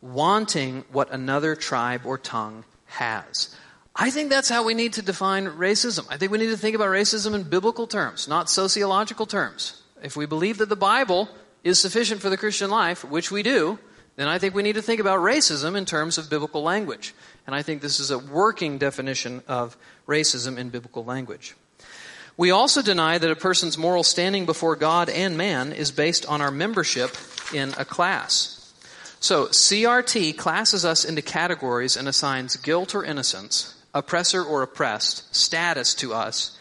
Wanting what another tribe or tongue has. I think that's how we need to define racism. I think we need to think about racism in biblical terms, not sociological terms. If we believe that the Bible is sufficient for the Christian life, which we do, then I think we need to think about racism in terms of biblical language. And I think this is a working definition of racism in biblical language. We also deny that a person's moral standing before God and man is based on our membership in a class. So, CRT classes us into categories and assigns guilt or innocence, oppressor or oppressed, status to us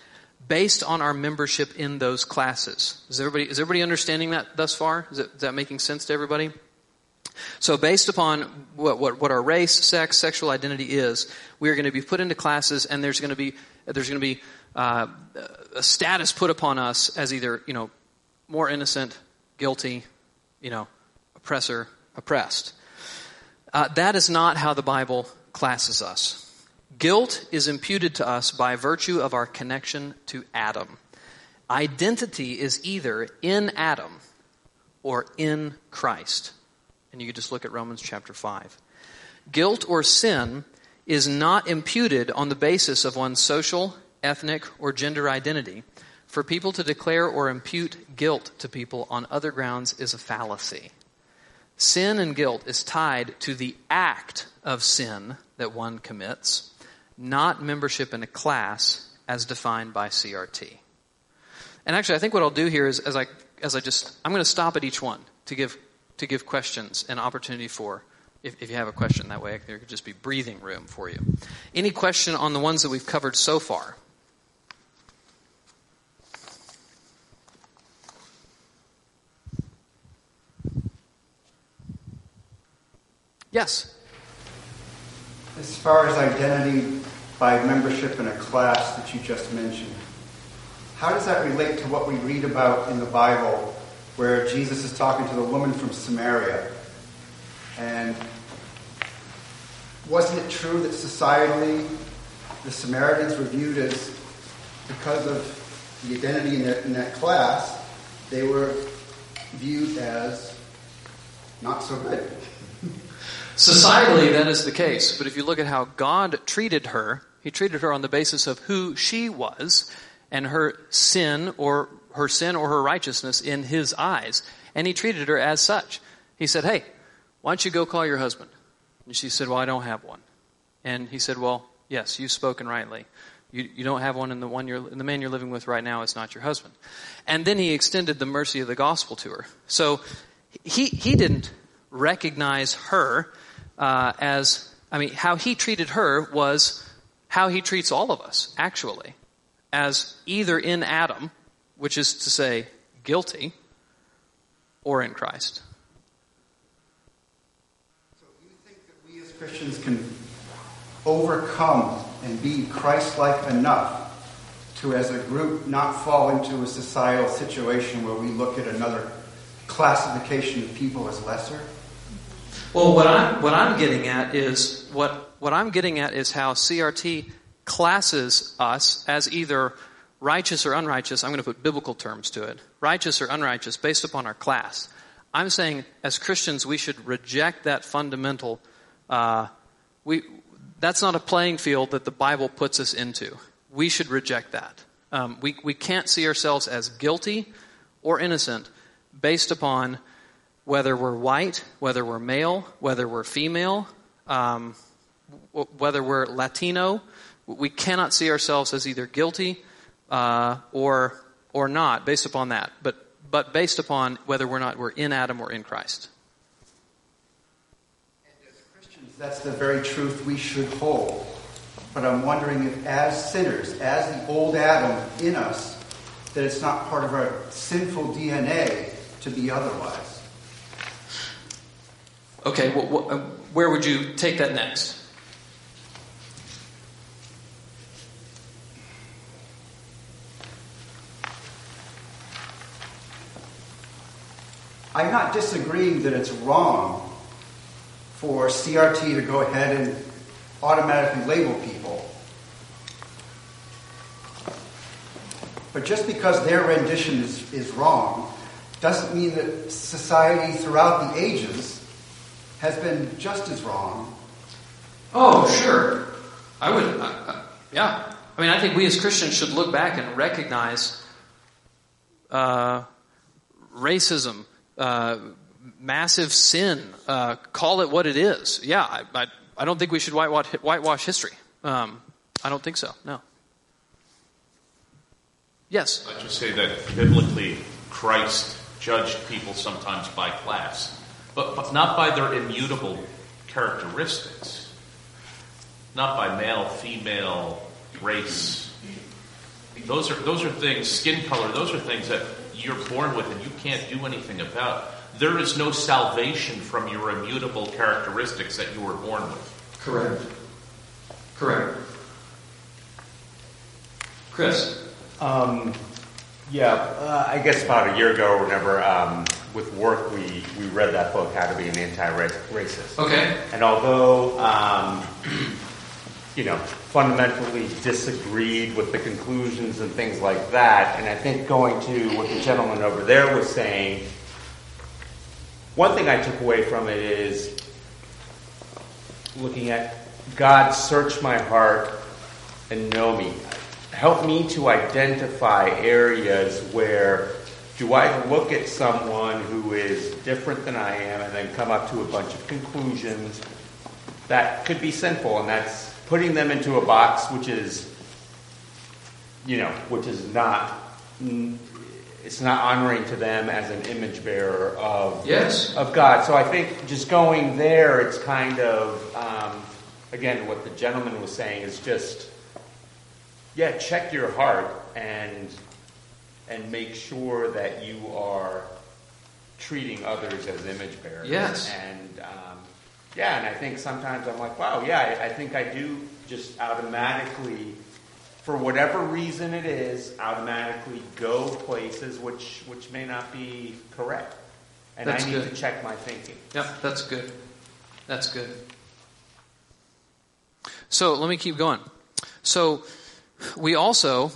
based on our membership in those classes. Is everybody, is everybody understanding that thus far? Is, it, is that making sense to everybody? So, based upon what, what, what, our race, sex, sexual identity is, we are going to be put into classes, and there's going to be there's going to be uh, a status put upon us as either you know more innocent, guilty, you know, oppressor, oppressed. Uh, that is not how the Bible classes us. Guilt is imputed to us by virtue of our connection to Adam. Identity is either in Adam or in Christ. And you just look at Romans chapter 5. Guilt or sin is not imputed on the basis of one's social, ethnic, or gender identity. For people to declare or impute guilt to people on other grounds is a fallacy. Sin and guilt is tied to the act of sin that one commits not membership in a class as defined by CRT. And actually, I think what I'll do here is, as I as I just, I'm going to stop at each one to give to give questions an opportunity for. If, if you have a question that way, there could just be breathing room for you. Any question on the ones that we've covered so far? Yes. As far as identity by membership in a class that you just mentioned, how does that relate to what we read about in the Bible where Jesus is talking to the woman from Samaria? And wasn't it true that societally the Samaritans were viewed as, because of the identity in that, in that class, they were viewed as not so good? Societally, that is the case. But if you look at how God treated her, He treated her on the basis of who she was and her sin or her sin or her righteousness in His eyes. And He treated her as such. He said, Hey, why don't you go call your husband? And she said, Well, I don't have one. And he said, Well, yes, you've spoken rightly. You, you don't have one, and the one you're, the man you're living with right now is not your husband. And then he extended the mercy of the gospel to her. So he, he didn't recognize her uh, as, I mean, how he treated her was how he treats all of us, actually, as either in Adam, which is to say, guilty, or in Christ. So you think that we as Christians can overcome and be Christ like enough to, as a group, not fall into a societal situation where we look at another classification of people as lesser? Well, what I'm what I'm getting at is what what I'm getting at is how CRT classes us as either righteous or unrighteous. I'm going to put biblical terms to it. Righteous or unrighteous based upon our class. I'm saying as Christians we should reject that fundamental. Uh, we that's not a playing field that the Bible puts us into. We should reject that. Um, we we can't see ourselves as guilty or innocent based upon whether we're white, whether we're male, whether we're female, um, whether we're Latino, we cannot see ourselves as either guilty uh, or or not based upon that, but but based upon whether we're not we're in Adam or in Christ. And as Christians, that's the very truth we should hold. But I'm wondering if, as sinners, as the old Adam in us, that it's not part of our sinful DNA to be otherwise. Okay, well, uh, where would you take that next? I'm not disagreeing that it's wrong for CRT to go ahead and automatically label people. But just because their rendition is, is wrong doesn't mean that society throughout the ages has been just as wrong. Oh, sure. I would, uh, uh, yeah. I mean, I think we as Christians should look back and recognize uh, racism, uh, massive sin, uh, call it what it is. Yeah, I, I, I, don't think we should whitewash, whitewash history. Um, I don't think so, no. Yes? I'd just say that biblically, Christ judged people sometimes by class, but, but not by their immutable characteristics, not by male, female, race. Those are, those are things, skin color, those are things that you're born with and you can't do anything about. There is no salvation from your immutable characteristics that you were born with. Correct. Correct. Chris? Um, yeah, uh, I guess about a year ago or whenever, um, with work, we, we read that book, How to Be an Anti-Racist. Okay. And although, um, you know, fundamentally disagreed with the conclusions and things like that, and I think going to what the gentleman over there was saying, one thing I took away from it is looking at God, search my heart and know me help me to identify areas where do I look at someone who is different than I am and then come up to a bunch of conclusions that could be sinful, and that's putting them into a box which is, you know, which is not it's not honoring to them as an image bearer of Yes. of God. So I think just going there, it's kind of um, again what the gentleman was saying is just yeah, check your heart and and make sure that you are treating others as image bearers. Yes. And um, yeah, and I think sometimes I'm like, wow, yeah, I, I think I do just automatically, for whatever reason it is, automatically go places which which may not be correct, and That's I need good. to check my thinking. Yep, that's good. That's good. So let me keep going. So we also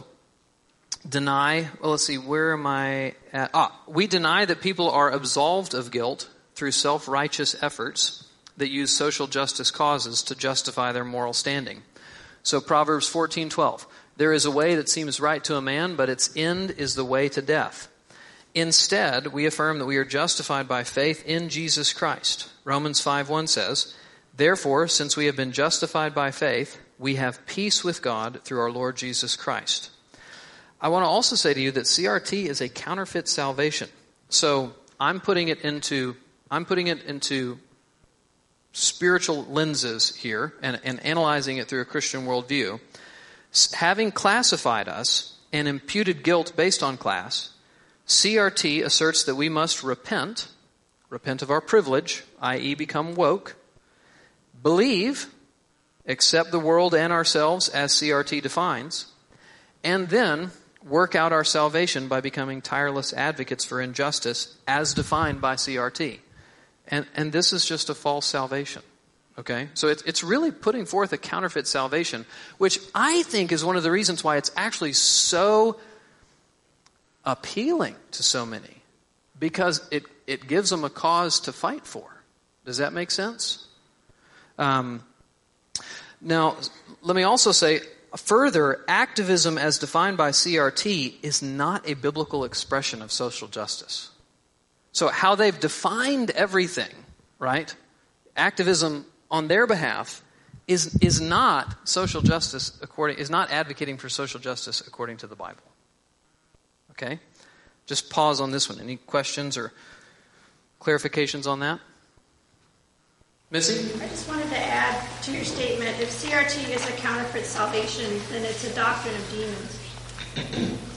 deny, well, let's see, where am I at? Ah, we deny that people are absolved of guilt through self righteous efforts that use social justice causes to justify their moral standing. So Proverbs 14:12 There is a way that seems right to a man but its end is the way to death. Instead, we affirm that we are justified by faith in Jesus Christ. Romans 5:1 says, "Therefore, since we have been justified by faith, we have peace with God through our Lord Jesus Christ." I want to also say to you that CRT is a counterfeit salvation. So, I'm putting it into I'm putting it into spiritual lenses here and, and analyzing it through a Christian worldview, having classified us and imputed guilt based on class, CRT asserts that we must repent, repent of our privilege, i.e., become woke, believe, accept the world and ourselves as CRT defines, and then work out our salvation by becoming tireless advocates for injustice as defined by CRT. And, and this is just a false salvation. Okay? So it's, it's really putting forth a counterfeit salvation, which I think is one of the reasons why it's actually so appealing to so many. Because it, it gives them a cause to fight for. Does that make sense? Um, now, let me also say further, activism as defined by CRT is not a biblical expression of social justice. So, how they've defined everything, right? Activism on their behalf is, is not social justice according, is not advocating for social justice according to the Bible. Okay? Just pause on this one. Any questions or clarifications on that? Missy? I just wanted to add to your statement if CRT is a counterfeit salvation, then it's a doctrine of demons.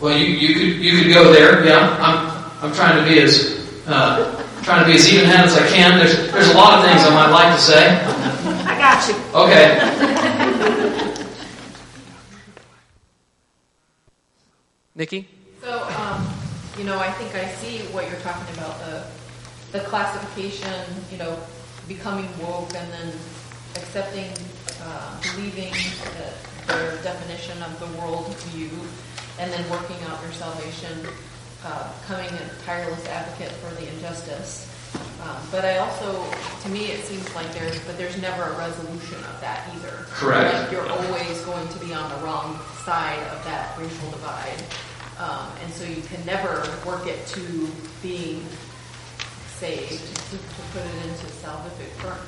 Well, you, you could you could go there. Yeah, I'm I'm trying to be as uh, trying to be as even handed as I can. There's there's a lot of things I might like to say. I got you. Okay, Nikki. So, um, you know, I think I see what you're talking about the the classification. You know, becoming woke and then accepting, uh, believing that their definition of the world view, and then working out your salvation, uh, coming a tireless advocate for the injustice. Um, but I also, to me, it seems like there's, but there's never a resolution of that either. Correct. Like you're always going to be on the wrong side of that racial divide. Um, and so you can never work it to being saved, to, to put it into salvific ter-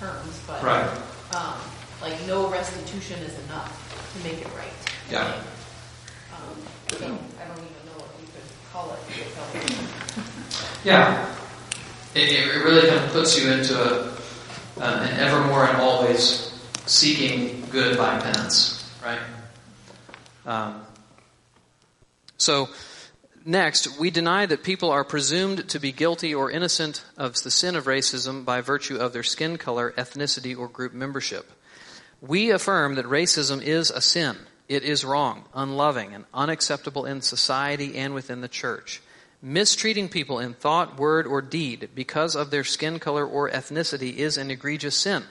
terms, but Right. um, like no restitution is enough to make it right. Yeah. Um, so I don't even know what you could call it. salvation. Yeah, it, it really kind of puts you into a, uh, an evermore and always seeking good by penance, right? Um, so, next, we deny that people are presumed to be guilty or innocent of the sin of racism by virtue of their skin color, ethnicity, or group membership. We affirm that racism is a sin. It is wrong, unloving, and unacceptable in society and within the church. Mistreating people in thought, word, or deed because of their skin color or ethnicity is an egregious sin.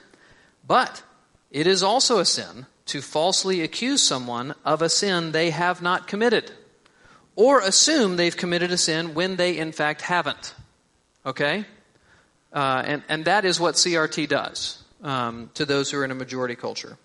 But it is also a sin to falsely accuse someone of a sin they have not committed or assume they've committed a sin when they in fact haven't. Okay? Uh, and, and that is what CRT does um, to those who are in a majority culture.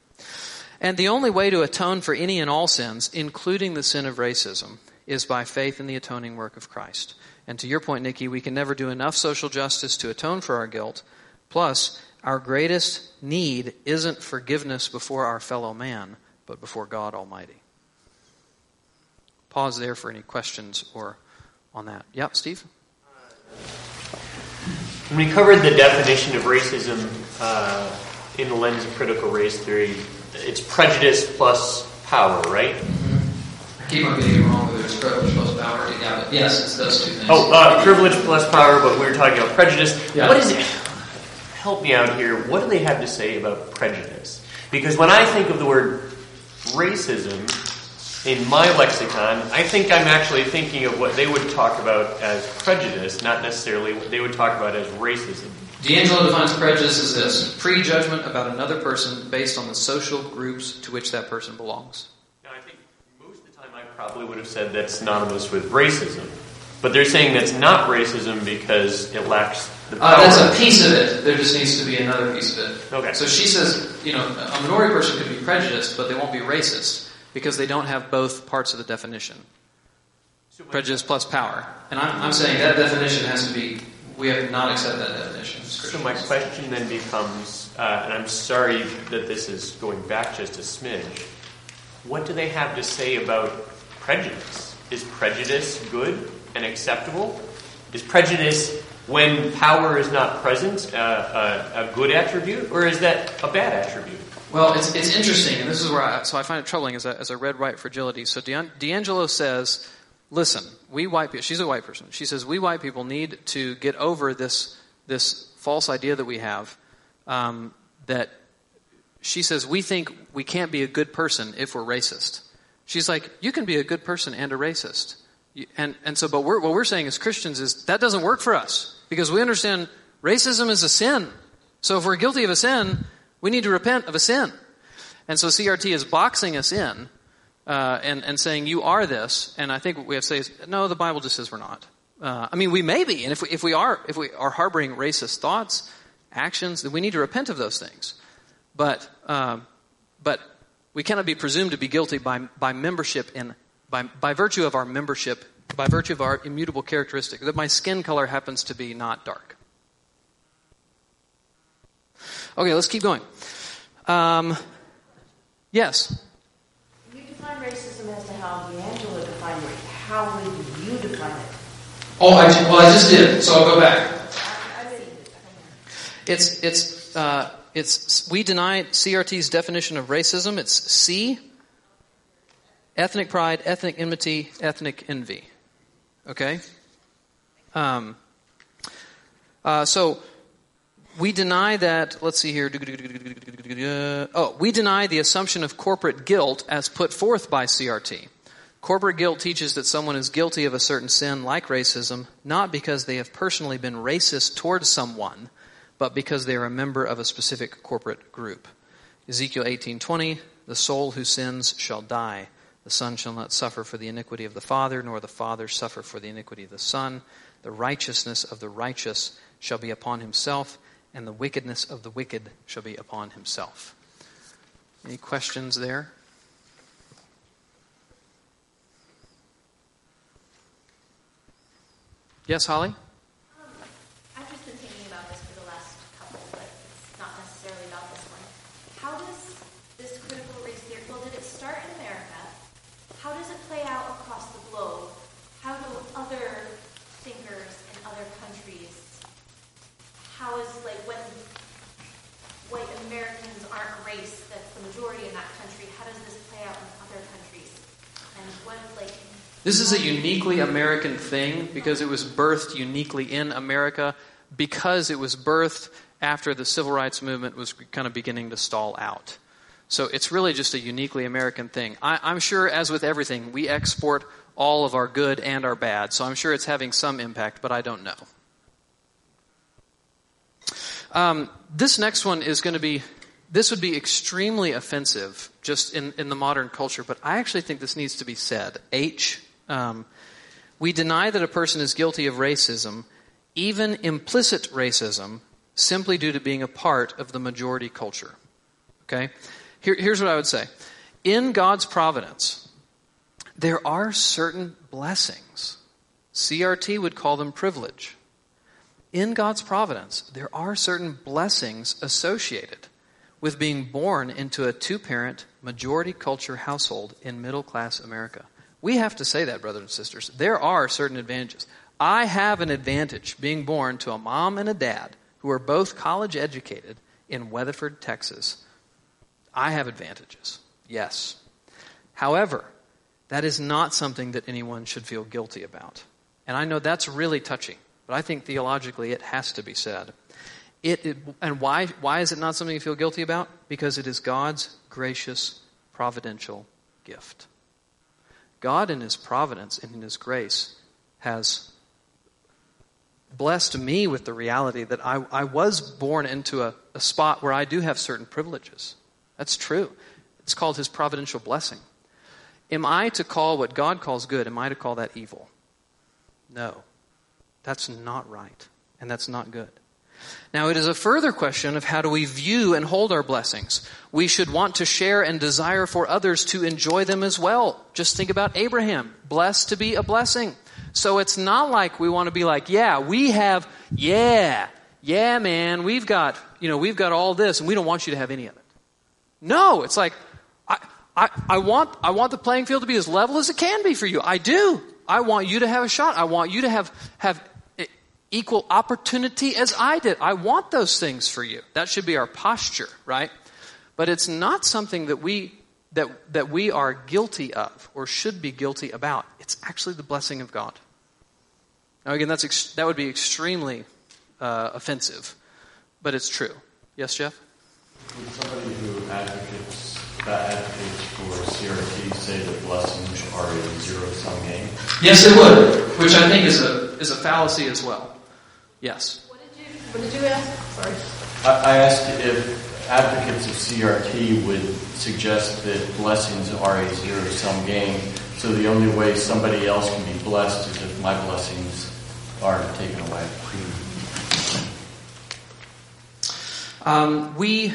And the only way to atone for any and all sins, including the sin of racism, is by faith in the atoning work of Christ. And to your point, Nikki, we can never do enough social justice to atone for our guilt. Plus, our greatest need isn't forgiveness before our fellow man, but before God Almighty. Pause there for any questions or on that. Yep, Steve? When we covered the definition of racism uh, in the lens of critical race theory, it's prejudice plus power, right? I keep on getting it wrong whether it's privilege plus power. Yeah, but yes, it's those two things. Oh, uh, privilege plus power, but we were talking about prejudice. Yeah. What is it? Help me out here. What do they have to say about prejudice? Because when I think of the word racism in my lexicon, I think I'm actually thinking of what they would talk about as prejudice, not necessarily what they would talk about as racism. DiAngelo defines prejudice as this prejudgment about another person based on the social groups to which that person belongs. Now, I think most of the time I probably would have said that's synonymous with racism. But they're saying that's not racism because it lacks the power. Uh, that's a piece of it. There just needs to be another piece of it. Okay. So she says, you know, a minority person could be prejudiced, but they won't be racist because they don't have both parts of the definition. Prejudice plus power. And I'm, I'm saying that definition has to be, we have to not accept that definition. So my question then becomes, uh, and I'm sorry that this is going back just a smidge. What do they have to say about prejudice? Is prejudice good and acceptable? Is prejudice, when power is not present, uh, a, a good attribute, or is that a bad attribute? Well, it's, it's interesting, and this is where I, so I find it troubling as a, as a red white fragility. So DiAngelo says, listen, we white people, she's a white person. She says, we white people need to get over this, this false idea that we have um, that she says, we think we can't be a good person if we're racist. She's like, you can be a good person and a racist. And, and so, but we're, what we're saying as Christians is that doesn't work for us because we understand racism is a sin. So if we're guilty of a sin, we need to repent of a sin. And so CRT is boxing us in uh, and, and saying, you are this. And I think what we have to say is, no, the Bible just says we're not. Uh, I mean, we may be. And if we, if we are, if we are harboring racist thoughts, actions, then we need to repent of those things. But, um, but we cannot be presumed to be guilty by, by membership in, by, by virtue of our membership, by virtue of our immutable characteristic, that my skin color happens to be not dark. Okay, let's keep going. Um, yes. You define racism as to how DiAngelo defined it. How would you define it? Oh, I, ju- well, I just did, so I'll go back. I see. It's it's uh, it's we deny CRT's definition of racism. It's C. Ethnic pride, ethnic enmity, ethnic envy. Okay. Um, uh, so we deny that. Let's see here. Oh, we deny the assumption of corporate guilt as put forth by CRT. Corporate guilt teaches that someone is guilty of a certain sin like racism, not because they have personally been racist towards someone, but because they are a member of a specific corporate group. Ezekiel 18:20, "The soul who sins shall die. The son shall not suffer for the iniquity of the father, nor the father suffer for the iniquity of the son. The righteousness of the righteous shall be upon himself, and the wickedness of the wicked shall be upon himself." Any questions there? Yes, Holly? Um, I've just been thinking about this for the last couple, but it's not necessarily about this one. How does this critical race theory, well, did it start in America? How does it play out across the globe? How do other thinkers in other countries, how is, like, when white Americans aren't a race that's the majority in that country, how does this play out in other countries? And what, like, This is a uniquely American thing because it was birthed uniquely in America because it was birthed after the civil rights movement was kind of beginning to stall out. So it's really just a uniquely American thing. I, I'm sure, as with everything, we export all of our good and our bad. So I'm sure it's having some impact, but I don't know. Um, this next one is going to be, this would be extremely offensive just in, in the modern culture, but I actually think this needs to be said. H. Um, we deny that a person is guilty of racism, even implicit racism, simply due to being a part of the majority culture. Okay? Here, here's what I would say. In God's providence, there are certain blessings. CRT would call them privilege. In God's providence, there are certain blessings associated with being born into a two parent, majority culture household in middle class America. We have to say that, brothers and sisters. There are certain advantages. I have an advantage being born to a mom and a dad who are both college educated in Weatherford, Texas. I have advantages. Yes. However, that is not something that anyone should feel guilty about. And I know that's really touchy, but I think theologically it has to be said. It, it, and why, why is it not something you feel guilty about? Because it is God's gracious, providential gift. God, in His providence and in His grace, has blessed me with the reality that I, I was born into a, a spot where I do have certain privileges. That's true. It's called His providential blessing. Am I to call what God calls good, am I to call that evil? No. That's not right. And that's not good. Now, it is a further question of how do we view and hold our blessings. We should want to share and desire for others to enjoy them as well. Just think about Abraham, blessed to be a blessing. So it's not like we want to be like, yeah, we have, yeah, yeah, man, we've got, you know, we've got all this and we don't want you to have any of it. No, it's like, I, I, I want, I want the playing field to be as level as it can be for you. I do. I want you to have a shot. I want you to have, have equal opportunity as I did. I want those things for you. That should be our posture, right? But it's not something that we that that we are guilty of or should be guilty about. It's actually the blessing of God. Now again, that's ex- that would be extremely uh, offensive, but it's true. Yes, Jeff. Would somebody who advocates that advocates for CRT say that blessings are a zero sum game? Yes, it would, which I think is a is a fallacy as well. Yes. What did you, what did you ask? Sorry. I, I asked if advocates of CRT would suggest that blessings are a zero sum game, so the only way somebody else can be blessed is if my blessings are taken away. Um, we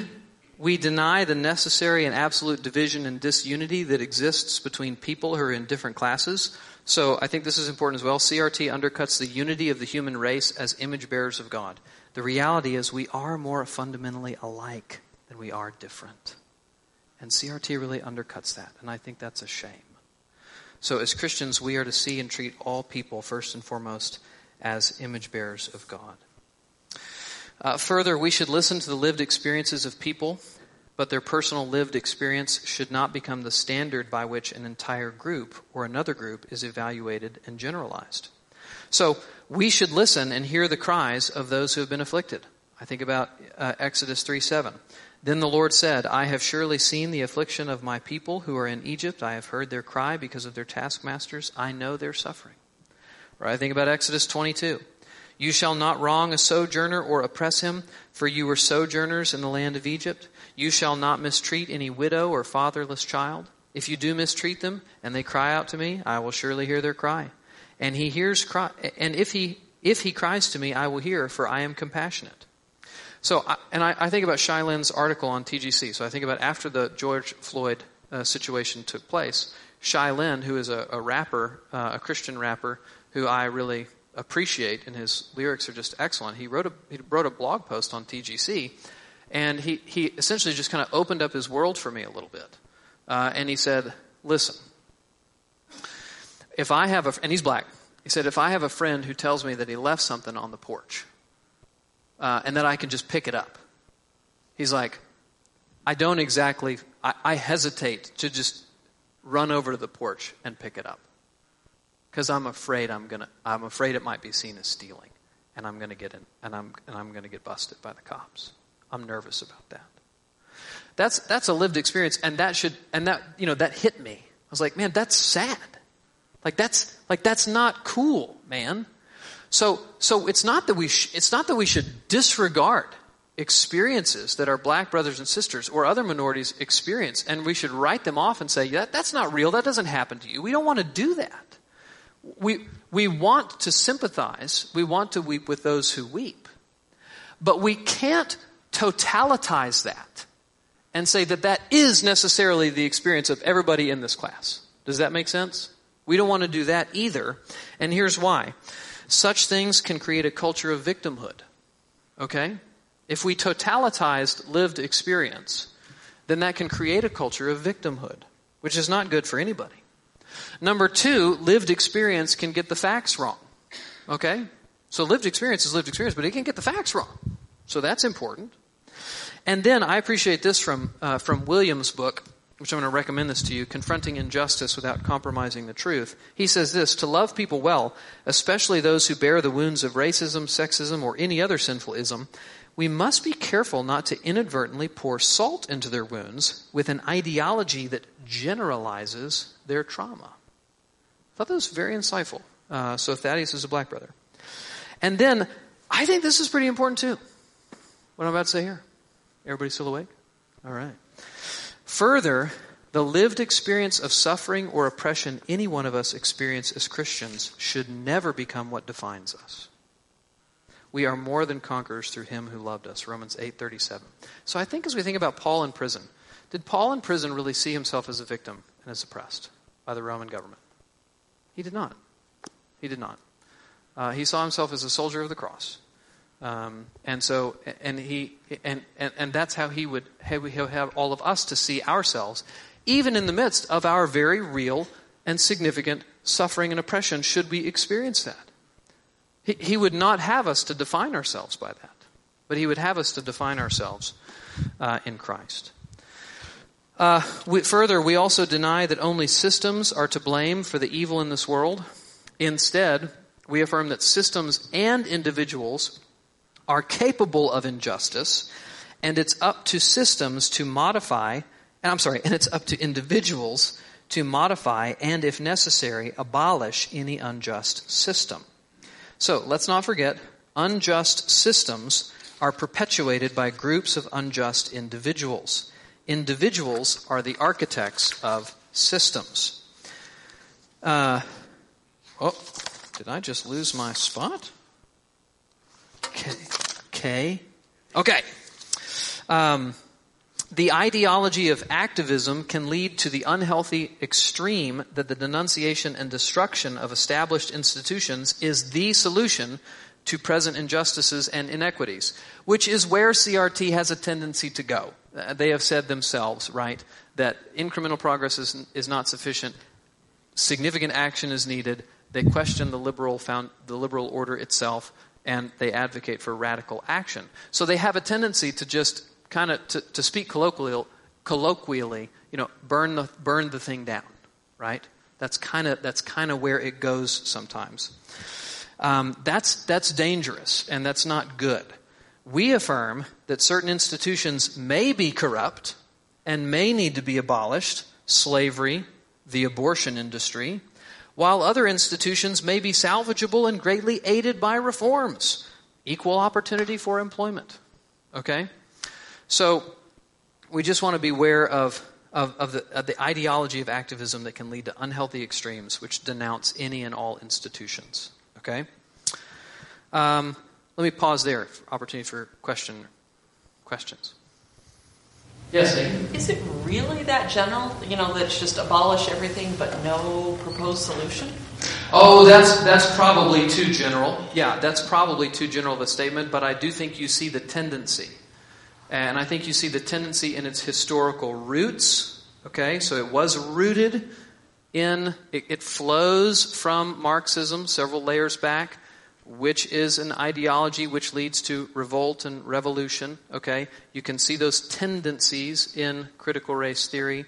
we deny the necessary and absolute division and disunity that exists between people who are in different classes. So I think this is important as well. CRT undercuts the unity of the human race as image bearers of God. The reality is we are more fundamentally alike than we are different. And CRT really undercuts that, and I think that's a shame. So as Christians, we are to see and treat all people first and foremost as image bearers of God. Uh, further, we should listen to the lived experiences of people but their personal lived experience should not become the standard by which an entire group or another group is evaluated and generalized. So we should listen and hear the cries of those who have been afflicted. I think about uh, Exodus 3 7. Then the Lord said, I have surely seen the affliction of my people who are in Egypt. I have heard their cry because of their taskmasters. I know their suffering. Or I think about Exodus 22. You shall not wrong a sojourner or oppress him, for you were sojourners in the land of Egypt. You shall not mistreat any widow or fatherless child. If you do mistreat them and they cry out to me, I will surely hear their cry. And he hears cry, and if he if he cries to me, I will hear, for I am compassionate. So, and I, I think about Shai Linne's article on TGC. So I think about after the George Floyd uh, situation took place, Shai Linne, who is a, a rapper, uh, a Christian rapper, who I really appreciate, and his lyrics are just excellent. He wrote a he wrote a blog post on TGC and he, he essentially just kind of opened up his world for me a little bit. Uh, and he said, Listen, if I have a, and he's black, he said, if I have a friend who tells me that he left something on the porch uh, and that I can just pick it up, he's like, I don't exactly, I, I hesitate to just run over to the porch and pick it up because I'm afraid I'm gonna, I'm afraid it might be seen as stealing and I'm gonna get in, and I'm, and I'm gonna get busted by the cops. I'm nervous about that. That's, that's a lived experience, and that should, and that, you know, that hit me. I was like, man, that's sad. Like that's, like that's not cool, man. So, so it's not that we, sh- it's not that we should disregard experiences that our black brothers and sisters or other minorities experience, and we should write them off and say, that, that's not real, that doesn't happen to you. We don't want to do that. We, we want to sympathize, we want to weep with those who weep. But we can't totalitize that and say that that is necessarily the experience of everybody in this class. Does that make sense? We don't want to do that either. And here's why. Such things can create a culture of victimhood. Okay? If we totalitized lived experience, then that can create a culture of victimhood, which is not good for anybody. Number two, lived experience can get the facts wrong. Okay? So lived experience is lived experience, but it can get the facts wrong. So that's important. And then I appreciate this from, uh, from Williams' book, which I'm going to recommend this to you, Confronting Injustice Without Compromising the Truth. He says this To love people well, especially those who bear the wounds of racism, sexism, or any other sinful ism, we must be careful not to inadvertently pour salt into their wounds with an ideology that generalizes their trauma. I thought that was very insightful. Uh, so Thaddeus is a black brother. And then I think this is pretty important too. What I'm about to say here. Everybody still awake? All right. Further, the lived experience of suffering or oppression any one of us experience as Christians should never become what defines us. We are more than conquerors through him who loved us. Romans 8:37. So I think as we think about Paul in prison, did Paul in prison really see himself as a victim and as oppressed by the Roman government? He did not. He did not. Uh, he saw himself as a soldier of the cross. Um, and so, and he, and, and, and that's how he would have, have all of us to see ourselves, even in the midst of our very real and significant suffering and oppression, should we experience that. He, he would not have us to define ourselves by that, but he would have us to define ourselves uh, in Christ. Uh, we, further, we also deny that only systems are to blame for the evil in this world. Instead, we affirm that systems and individuals are capable of injustice, and it's up to systems to modify, and I'm sorry, and it's up to individuals to modify and, if necessary, abolish any unjust system. So let's not forget, unjust systems are perpetuated by groups of unjust individuals. Individuals are the architects of systems. Uh, oh, did I just lose my spot? Okay. okay. Okay. Um, the ideology of activism can lead to the unhealthy extreme that the denunciation and destruction of established institutions is the solution to present injustices and inequities, which is where CRT has a tendency to go. Uh, they have said themselves, right, that incremental progress is, is not sufficient, significant action is needed. They question the liberal, found, the liberal order itself and they advocate for radical action. So they have a tendency to just kind of, to, to speak colloquially, colloquially, you know, burn the, burn the thing down, right? That's kind of that's kind of where it goes sometimes. Um, that's that's dangerous and that's not good. We affirm that certain institutions may be corrupt and may need to be abolished. Slavery, the abortion industry, while other institutions may be salvageable and greatly aided by reforms. Equal opportunity for employment. Okay? So, we just want to be aware of, of, of, the, of the ideology of activism that can lead to unhealthy extremes which denounce any and all institutions. Okay? Um, let me pause there. For opportunity for question, questions. Yes, Is it really that general? You know, that's just abolish everything but no proposed solution? Oh, that's that's probably too general. Yeah, that's probably too general of a statement, but I do think you see the tendency. And I think you see the tendency in its historical roots. Okay, so it was rooted in, it, it flows from Marxism several layers back which is an ideology which leads to revolt and revolution. Okay, you can see those tendencies in critical race theory,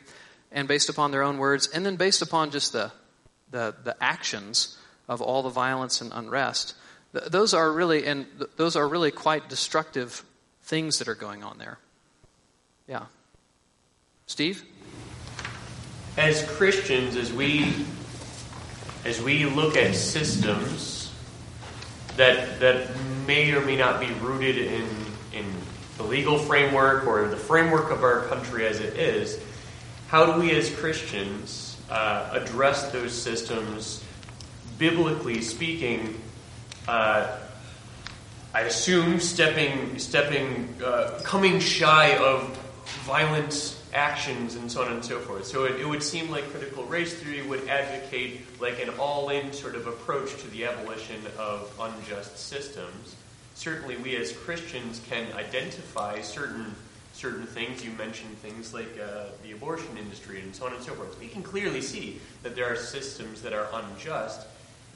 and based upon their own words, and then based upon just the the, the actions of all the violence and unrest. Th- those are really and th- those are really quite destructive things that are going on there. Yeah, Steve. As Christians, as we as we look at systems that that may or may not be rooted in in the legal framework or the framework of our country as it is. How do we as Christians uh, address those systems, biblically speaking? Uh, I assume stepping, stepping, uh, coming shy of violent actions and so on and so forth. So it, it, would seem like critical race theory would advocate like an all-in sort of approach to the abolition of unjust systems. Certainly, we as Christians can identify certain certain things. You mentioned things like uh, the abortion industry and so on and so forth. We can clearly see that there are systems that are unjust.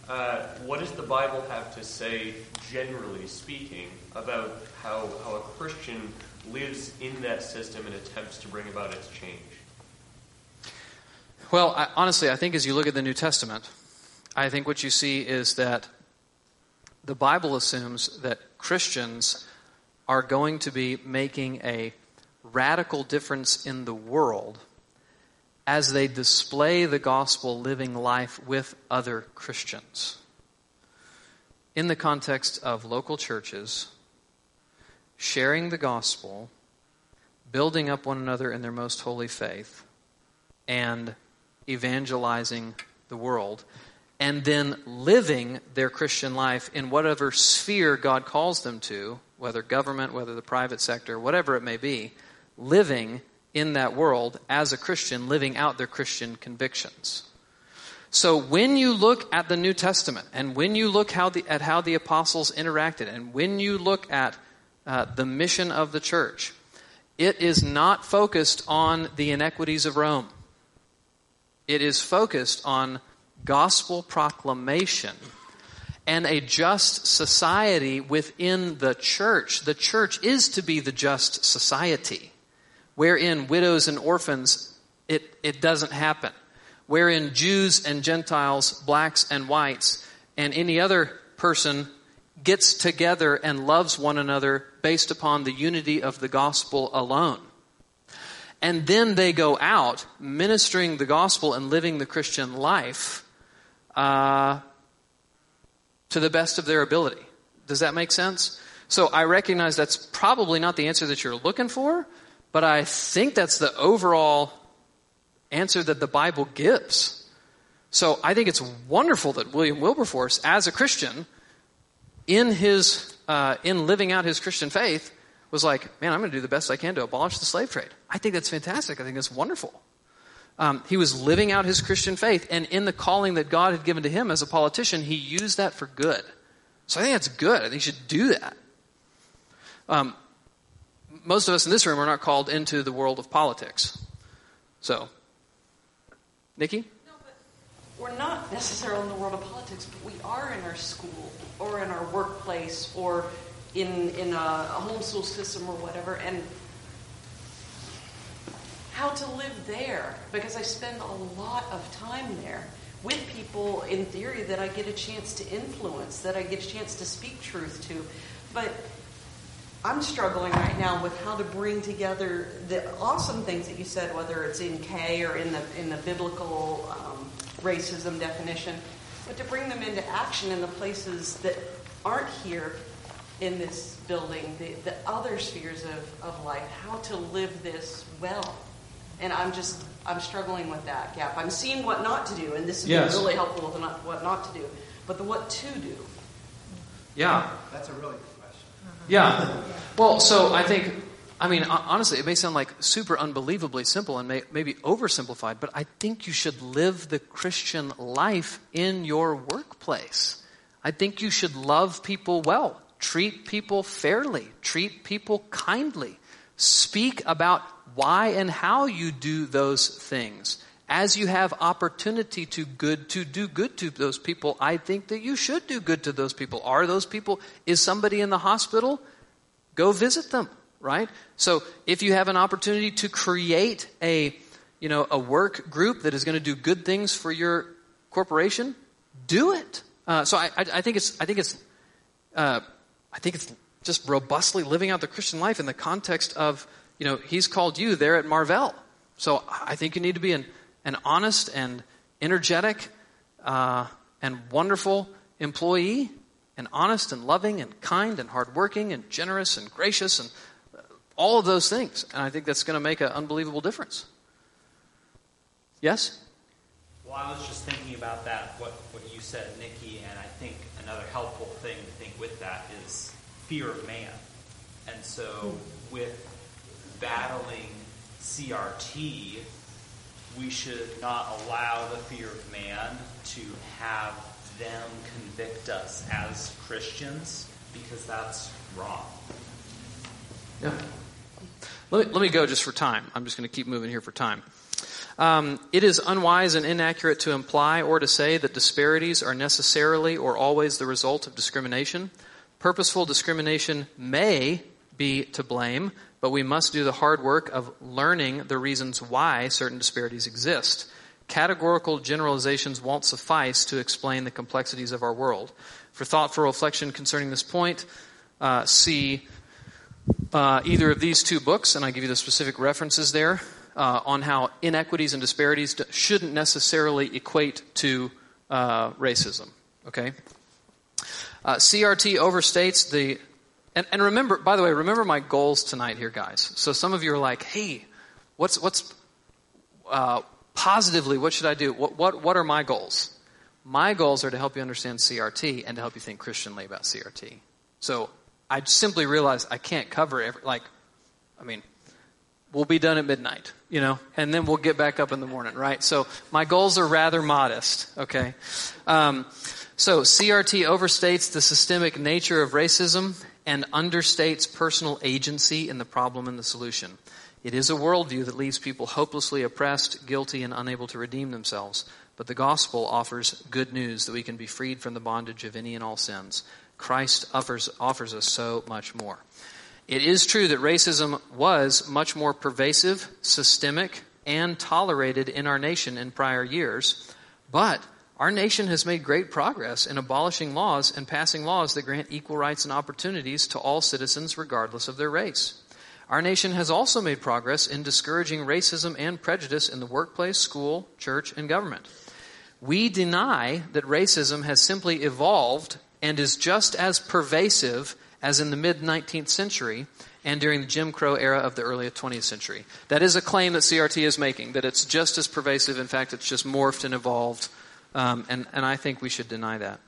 Uh, what does the Bible have to say, generally speaking, about how, how a Christian lives in that system and attempts to bring about its change? Well, I, honestly, I think as you look at the New Testament, I think what you see is that the Bible assumes that Christians are going to be making a radical difference in the world as they display the gospel living life with other Christians. In the context of local churches, sharing the gospel, building up one another in their most holy faith, and evangelizing the world, and then living their Christian life in whatever sphere God calls them to, whether government, whether the private sector, whatever it may be, living in that world as a Christian, living out their Christian convictions. So when you look at the New Testament and when you look how the, at how the apostles interacted and when you look at uh, the mission of the church, it is not focused on the inequities of Rome. It is focused on gospel proclamation and a just society within the church. The church is to be the just society wherein widows and orphans, it, it doesn't happen. Wherein Jews and Gentiles, blacks and whites, and any other person gets together and loves one another based upon the unity of the gospel alone. And then they go out ministering the gospel and living the Christian life uh, to the best of their ability. Does that make sense? So I recognize that's probably not the answer that you're looking for, but I think that's the overall answer that the Bible gives. So I think it's wonderful that William Wilberforce, as a Christian, in his uh, in living out his Christian faith, was like, "Man, I'm going to do the best I can to abolish the slave trade." I think that's fantastic. I think that's wonderful. Um, he was living out his Christian faith, and in the calling that God had given to him as a politician, he used that for good. So I think that's good. I think he should do that. Um, most of us in this room are not called into the world of politics. So, Nikki? No, but we're not necessarily in the world of politics, but we are in our school or in our workplace or in, in a, a homeschool system or whatever. And how to live there because I spend a lot of time there with people in theory that I get a chance to influence, that I get a chance to speak truth to. But I'm struggling right now with how to bring together the awesome things that you said, whether it's in K or in the in the biblical um, racism definition, but to bring them into action in the places that aren't here in this building, the, the other spheres of, of life, how to live this well. And I'm just I'm struggling with that gap. I'm seeing what not to do, and this has yes. been really helpful with what not to do, but the what to do. Yeah, that's a really yeah. Well, so I think, I mean, honestly, it may sound like super unbelievably simple and may, maybe oversimplified, but I think you should live the Christian life in your workplace. I think you should love people well, treat people fairly, treat people kindly, speak about why and how you do those things as you have opportunity to good to do good to those people, I think that you should do good to those people. Are those people is somebody in the hospital? Go visit them, right? So if you have an opportunity to create a you know a work group that is going to do good things for your corporation, do it. Uh, so I, I, I, think it's I think it's uh, I think it's just robustly living out the Christian life in the context of you know He's called you there at Marvell. So I think you need to be an an honest and energetic uh, and wonderful employee, and honest and loving and kind and hardworking and generous and gracious and all of those things. And I think that's going to make an unbelievable difference. Yes? Well, I was just thinking about that, what, what you said, Nikki, and I think another helpful thing to think with that is fear of man. And so, with battling CRT, we should not allow the fear of man to have them convict us as Christians because that's wrong. Yeah. let me, let me go just for time. I'm just going to keep moving here for time. Um, it is unwise and inaccurate to imply or to say that disparities are necessarily or always the result of discrimination. Purposeful discrimination may be to blame, but we must do the hard work of learning the reasons why certain disparities exist. Categorical generalizations won't suffice to explain the complexities of our world. For thoughtful reflection concerning this point, uh, see uh, either of these two books, and I give you the specific references there uh, on how inequities and disparities shouldn't necessarily equate to uh, racism. Okay? Uh, CRT overstates the. And, and remember, by the way, remember my goals tonight here, guys. So some of you are like, hey, what's, what's uh, positively, what should I do? What, what, what are my goals? My goals are to help you understand CRT and to help you think Christianly about CRT. So I simply realized I can't cover every, like, I mean, we'll be done at midnight, you know, and then we'll get back up in the morning, right? So my goals are rather modest, okay? Um, so CRT overstates the systemic nature of racism and understates personal agency in the problem and the solution. It is a worldview that leaves people hopelessly oppressed, guilty, and unable to redeem themselves. But the gospel offers good news that we can be freed from the bondage of any and all sins. Christ offers, offers us so much more. It is true that racism was much more pervasive, systemic, and tolerated in our nation in prior years, but our nation has made great progress in abolishing laws and passing laws that grant equal rights and opportunities to all citizens regardless of their race. Our nation has also made progress in discouraging racism and prejudice in the workplace, school, church, and government. We deny that racism has simply evolved and is just as pervasive as in the mid 19th century and during the Jim Crow era of the early 20th century. That is a claim that CRT is making, that it's just as pervasive. In fact, it's just morphed and evolved. Um, and, and I think we should deny that.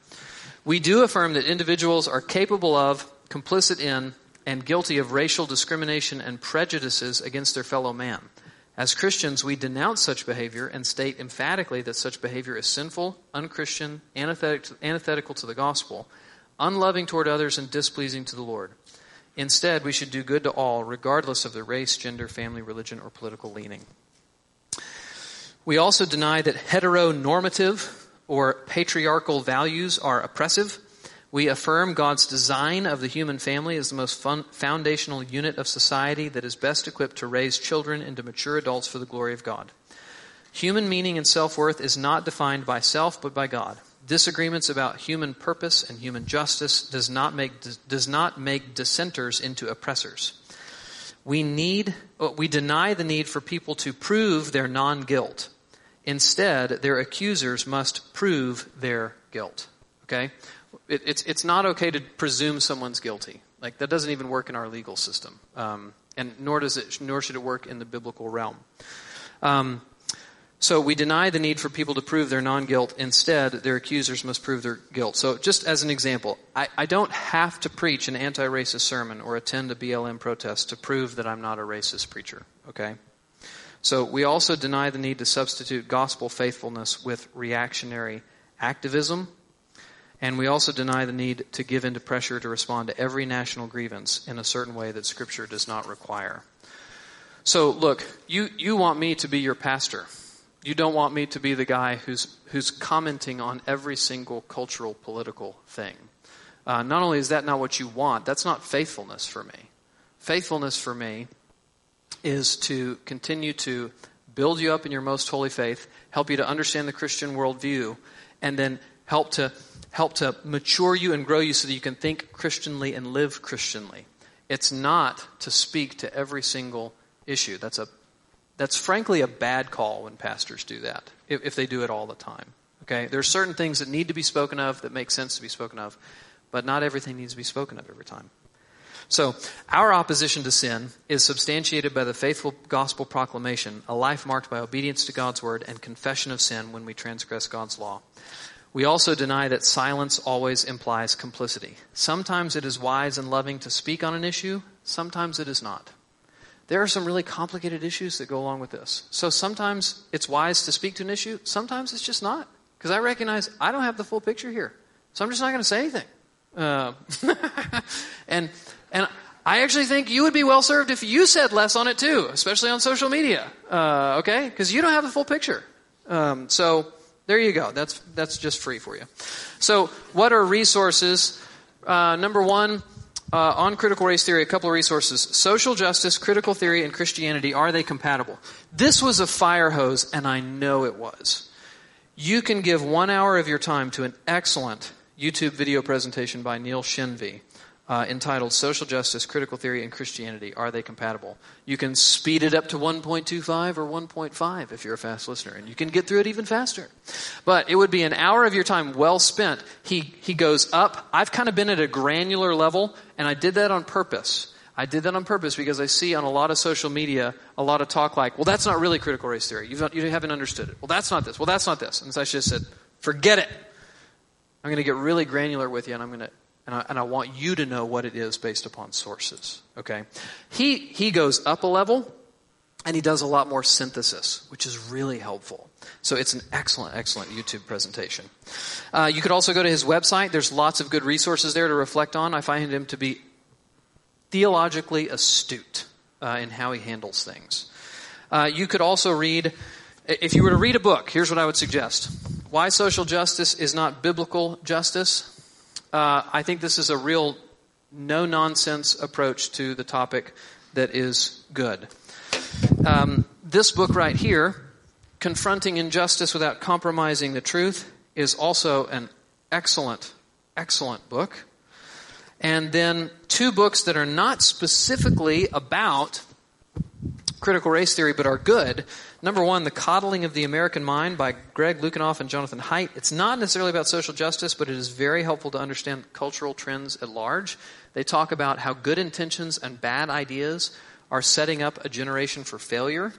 We do affirm that individuals are capable of, complicit in, and guilty of racial discrimination and prejudices against their fellow man. As Christians, we denounce such behavior and state emphatically that such behavior is sinful, unchristian, antithetical to the gospel, unloving toward others, and displeasing to the Lord. Instead, we should do good to all, regardless of their race, gender, family, religion, or political leaning. We also deny that heteronormative or patriarchal values are oppressive. We affirm God's design of the human family as the most fun, foundational unit of society that is best equipped to raise children into mature adults for the glory of God. Human meaning and self worth is not defined by self, but by God. Disagreements about human purpose and human justice does not make, does not make dissenters into oppressors. We need, we deny the need for people to prove their non-guilt. Instead, their accusers must prove their guilt. Okay? It, it's, it's not okay to presume someone's guilty. Like, that doesn't even work in our legal system. Um, and nor does it, nor should it work in the biblical realm. Um, so we deny the need for people to prove their non guilt. Instead, their accusers must prove their guilt. So, just as an example, I, I don't have to preach an anti racist sermon or attend a BLM protest to prove that I'm not a racist preacher. Okay? So, we also deny the need to substitute gospel faithfulness with reactionary activism. And we also deny the need to give in to pressure to respond to every national grievance in a certain way that Scripture does not require. So, look, you, you want me to be your pastor. You don't want me to be the guy who's, who's commenting on every single cultural, political thing. Uh, not only is that not what you want, that's not faithfulness for me. Faithfulness for me is to continue to build you up in your most holy faith, help you to understand the Christian worldview, and then help to help to mature you and grow you so that you can think Christianly and live Christianly. It's not to speak to every single issue. That's a that's frankly a bad call when pastors do that, if, if they do it all the time. Okay? There are certain things that need to be spoken of that make sense to be spoken of, but not everything needs to be spoken of every time. So, our opposition to sin is substantiated by the faithful gospel proclamation, a life marked by obedience to God's word and confession of sin when we transgress God's law. We also deny that silence always implies complicity. Sometimes it is wise and loving to speak on an issue, sometimes it is not. There are some really complicated issues that go along with this. So sometimes it's wise to speak to an issue, sometimes it's just not. Because I recognize I don't have the full picture here. So I'm just not going to say anything. Uh, and and I actually think you would be well served if you said less on it too, especially on social media. Uh, okay, because you don't have the full picture. Um, so there you go. That's that's just free for you. So what are resources? Uh, number one. Uh, on critical race theory, a couple of resources. Social justice, critical theory, and Christianity, are they compatible? This was a fire hose, and I know it was. You can give one hour of your time to an excellent YouTube video presentation by Neil Shenvi uh, entitled Social Justice, Critical Theory, and Christianity Are They Compatible? You can speed it up to 1.25 or 1.5 if you're a fast listener, and you can get through it even faster. But it would be an hour of your time well spent. He, he goes up. I've kind of been at a granular level, and I did that on purpose. I did that on purpose because I see on a lot of social media a lot of talk like, well, that's not really critical race theory. You've not, you haven't understood it. Well, that's not this. Well, that's not this. And so I just said, forget it. I'm going to get really granular with you, and I'm going to and I, and I want you to know what it is based upon sources. Okay? He, he goes up a level and he does a lot more synthesis, which is really helpful. So it's an excellent, excellent YouTube presentation. Uh, you could also go to his website. There's lots of good resources there to reflect on. I find him to be theologically astute uh, in how he handles things. Uh, you could also read, if you were to read a book, here's what I would suggest Why Social Justice is Not Biblical Justice uh, I think this is a real no nonsense approach to the topic that is good. Um, this book right here, Confronting Injustice Without Compromising the Truth, is also an excellent, excellent book. And then two books that are not specifically about critical race theory but are good Number one, The Coddling of the American Mind by Greg Lukianoff and Jonathan Haidt. It's not necessarily about social justice, but it is very helpful to understand cultural trends at large. They talk about how good intentions and bad ideas are setting up a generation for failure.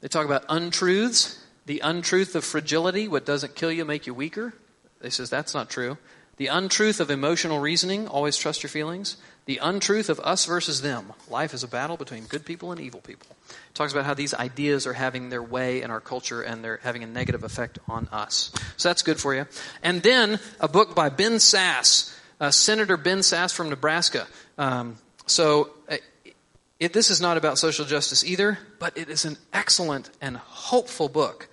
They talk about untruths, the untruth of fragility, what doesn't kill you make you weaker. They says that's not true. The untruth of emotional reasoning, always trust your feelings. The untruth of us versus them. Life is a battle between good people and evil people. It talks about how these ideas are having their way in our culture and they're having a negative effect on us. So that's good for you. And then a book by Ben Sasse, uh, Senator Ben Sasse from Nebraska. Um, so uh, it, this is not about social justice either, but it is an excellent and hopeful book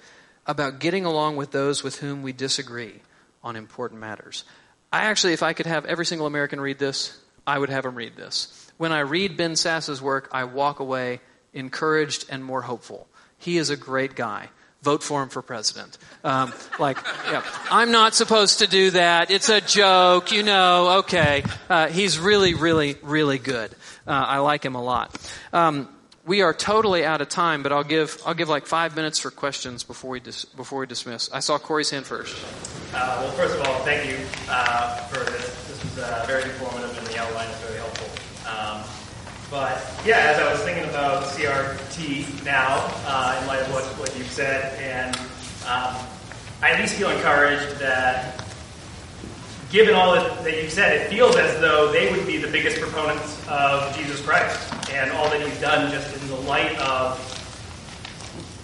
about getting along with those with whom we disagree on important matters. I actually, if I could have every single American read this, I would have them read this. When I read Ben Sasse's work, I walk away encouraged and more hopeful. He is a great guy. Vote for him for president. Um, like, yeah, I'm not supposed to do that. It's a joke, you know. Okay, uh, he's really, really, really good. Uh, I like him a lot. Um, we are totally out of time, but I'll give I'll give like five minutes for questions before we dis, before we dismiss. I saw Corey's hand first. Uh, well, first of all, thank you uh, for. This uh, very informative, and the outline is very helpful. Um, but yeah, as I was thinking about CRT now, uh, in light of what, what you've said, and um, I at least feel encouraged that given all that, that you've said, it feels as though they would be the biggest proponents of Jesus Christ and all that he's done just in the light of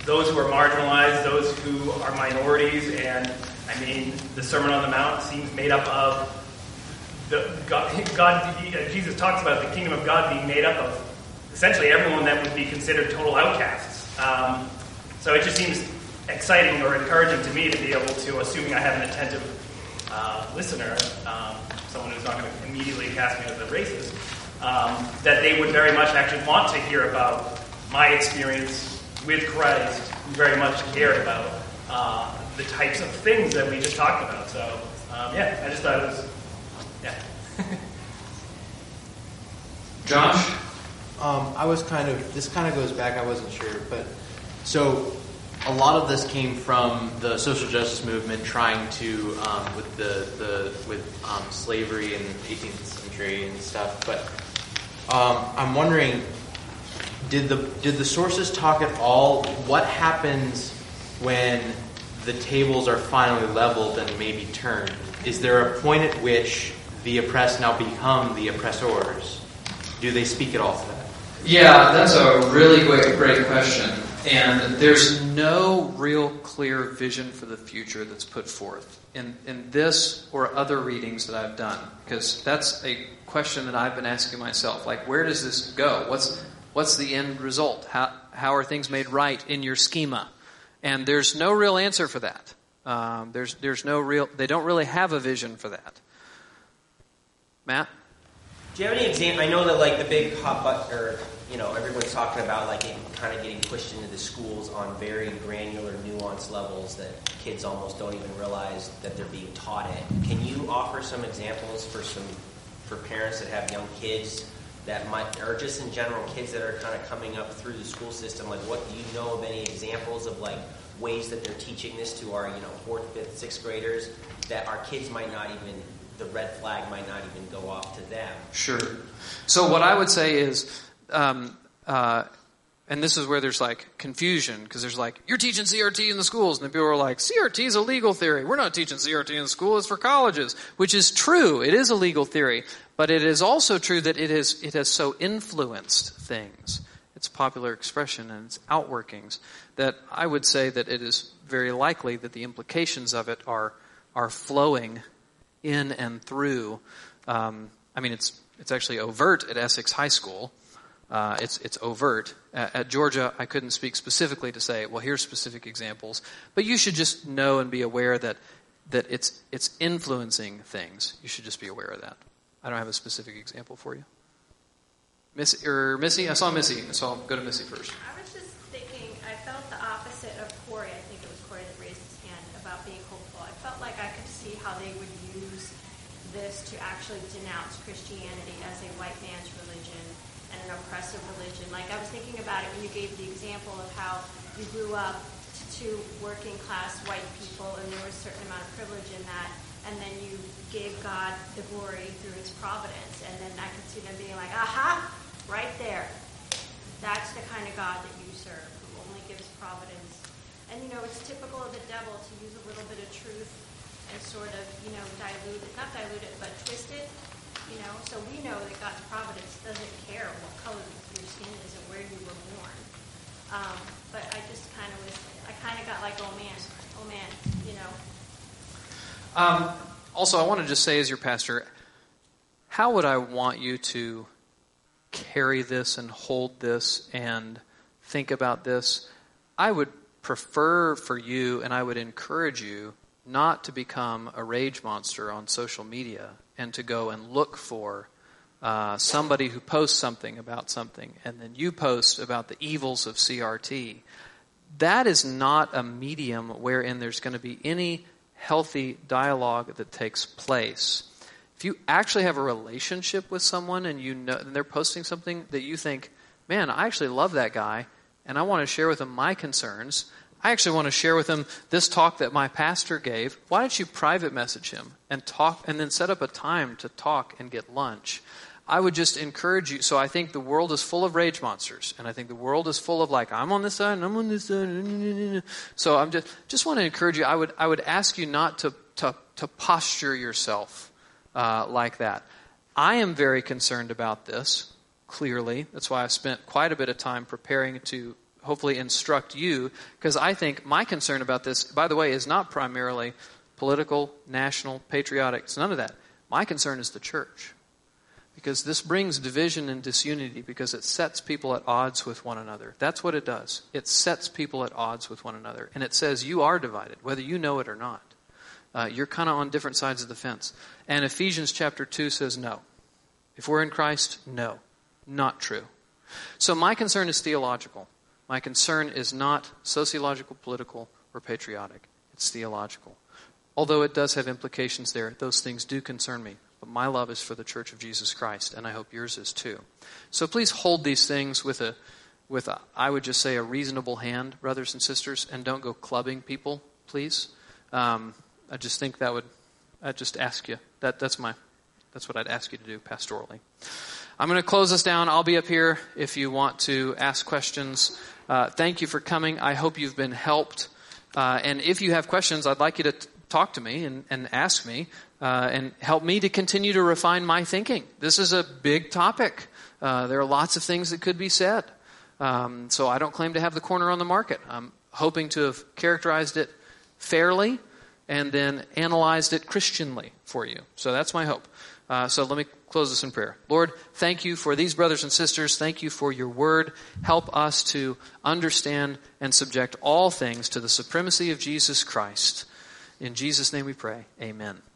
those who are marginalized, those who are minorities, and I mean, the Sermon on the Mount seems made up of the God, God Jesus talks about the kingdom of God being made up of essentially everyone that would be considered total outcasts. Um, so it just seems exciting or encouraging to me to be able to, assuming I have an attentive uh, listener, um, someone who's not going to immediately cast me as a racist, um, that they would very much actually want to hear about my experience with Christ, very much care about uh, the types of things that we just talked about. So, um, yeah, I just thought it was, yeah. Josh? Um, I was kind of, this kind of goes back, I wasn't sure, but so a lot of this came from the social justice movement trying to, um, with the, the with um, slavery in the 18th century and stuff. But um, I'm wondering, did the did the sources talk at all? What happens when the tables are finally leveled and maybe turned? Is there a point at which the oppressed now become the oppressors? Do they speak at all to that? Yeah, that's a really great, great question. And there's no real clear vision for the future that's put forth in, in this or other readings that I've done. Because that's a question that I've been asking myself. Like, where does this go? What's, what's the end result? How, how are things made right in your schema? And there's no real answer for that. Um, there's, there's no real, they don't really have a vision for that. Matt? Do you have any example? I know that like the big hot button, or you know, everyone's talking about like it kind of getting pushed into the schools on very granular, nuanced levels that kids almost don't even realize that they're being taught it. Can you offer some examples for some for parents that have young kids that might, or just in general, kids that are kind of coming up through the school system? Like, what do you know of any examples of like ways that they're teaching this to our you know fourth, fifth, sixth graders that our kids might not even the red flag might not even go off to them. Sure. So what I would say is, um, uh, and this is where there's like confusion because there's like you're teaching CRT in the schools, and the people are like CRT is a legal theory. We're not teaching CRT in the school; it's for colleges, which is true. It is a legal theory, but it is also true that it is it has so influenced things. Its popular expression and its outworkings that I would say that it is very likely that the implications of it are are flowing in and through. Um, I mean, it's it's actually overt at Essex High School. Uh, it's it's overt at, at, Georgia. I couldn't speak specifically to say, well, here's specific examples, but you should just know and be aware that that it's it's influencing things. You should just be aware of that. I don't have a specific example for you. Missy or Missy, I saw Missy, so I'll go to Missy first. I was just thinking. I felt the opposite of Corey. I think it was Corey that raised his hand about being hopeful. I felt like I could see how they would this to actually denounce Christianity as a white man's religion and an oppressive religion. Like I was thinking about it when you gave the example of how you grew up to working class white people and there was a certain amount of privilege in that and then you gave God the glory through his providence and then I could see them being like, aha, right there. That's the kind of God that you serve, who only gives providence. And you know, it's typical of the devil to use a little bit of truth and sort of, you know, dilute it, not dilute it, but twist it, you know. So we know that God's providence doesn't care what color your skin is and where you were born. Um, but I just kind of was, I kind of got like, oh man, oh man, you know. Um, also, I want to just say, as your pastor, how would I want you to carry this and hold this and think about this? I would prefer for you and I would encourage you not to become a rage monster on social media and to go and look for uh, somebody who posts something about something and then you post about the evils of CRT. That is not a medium wherein there's going to be any healthy dialogue that takes place. If you actually have a relationship with someone and you know and they're posting something that you think, man, I actually love that guy and I want to share with him my concerns, I actually want to share with him this talk that my pastor gave. Why don't you private message him and talk and then set up a time to talk and get lunch? I would just encourage you. So I think the world is full of rage monsters, and I think the world is full of like I'm on this side and I'm on this side. So I'm just just want to encourage you. I would I would ask you not to to to posture yourself uh, like that. I am very concerned about this. Clearly, that's why I've spent quite a bit of time preparing to hopefully instruct you, because I think my concern about this, by the way, is not primarily political, national, patriotic. It's none of that. My concern is the church. Because this brings division and disunity because it sets people at odds with one another. That's what it does. It sets people at odds with one another. And it says you are divided, whether you know it or not. Uh, you're kind of on different sides of the fence. And Ephesians chapter 2 says no. If we're in Christ, no. Not true. So my concern is theological. My concern is not sociological, political, or patriotic. It's theological. Although it does have implications there, those things do concern me. But my love is for the Church of Jesus Christ, and I hope yours is too. So please hold these things with a, with a, I would just say a reasonable hand, brothers and sisters, and don't go clubbing people, please. Um, I just think that would, I'd just ask you. That, that's my, that's what I'd ask you to do pastorally. I'm going to close this down. I'll be up here if you want to ask questions. Uh, thank you for coming. I hope you've been helped. Uh, and if you have questions, I'd like you to t- talk to me and, and ask me uh, and help me to continue to refine my thinking. This is a big topic. Uh, there are lots of things that could be said. Um, so I don't claim to have the corner on the market. I'm hoping to have characterized it fairly and then analyzed it Christianly for you. So that's my hope. Uh, so let me close this in prayer. Lord, thank you for these brothers and sisters. Thank you for your word. Help us to understand and subject all things to the supremacy of Jesus Christ. In Jesus' name we pray. Amen.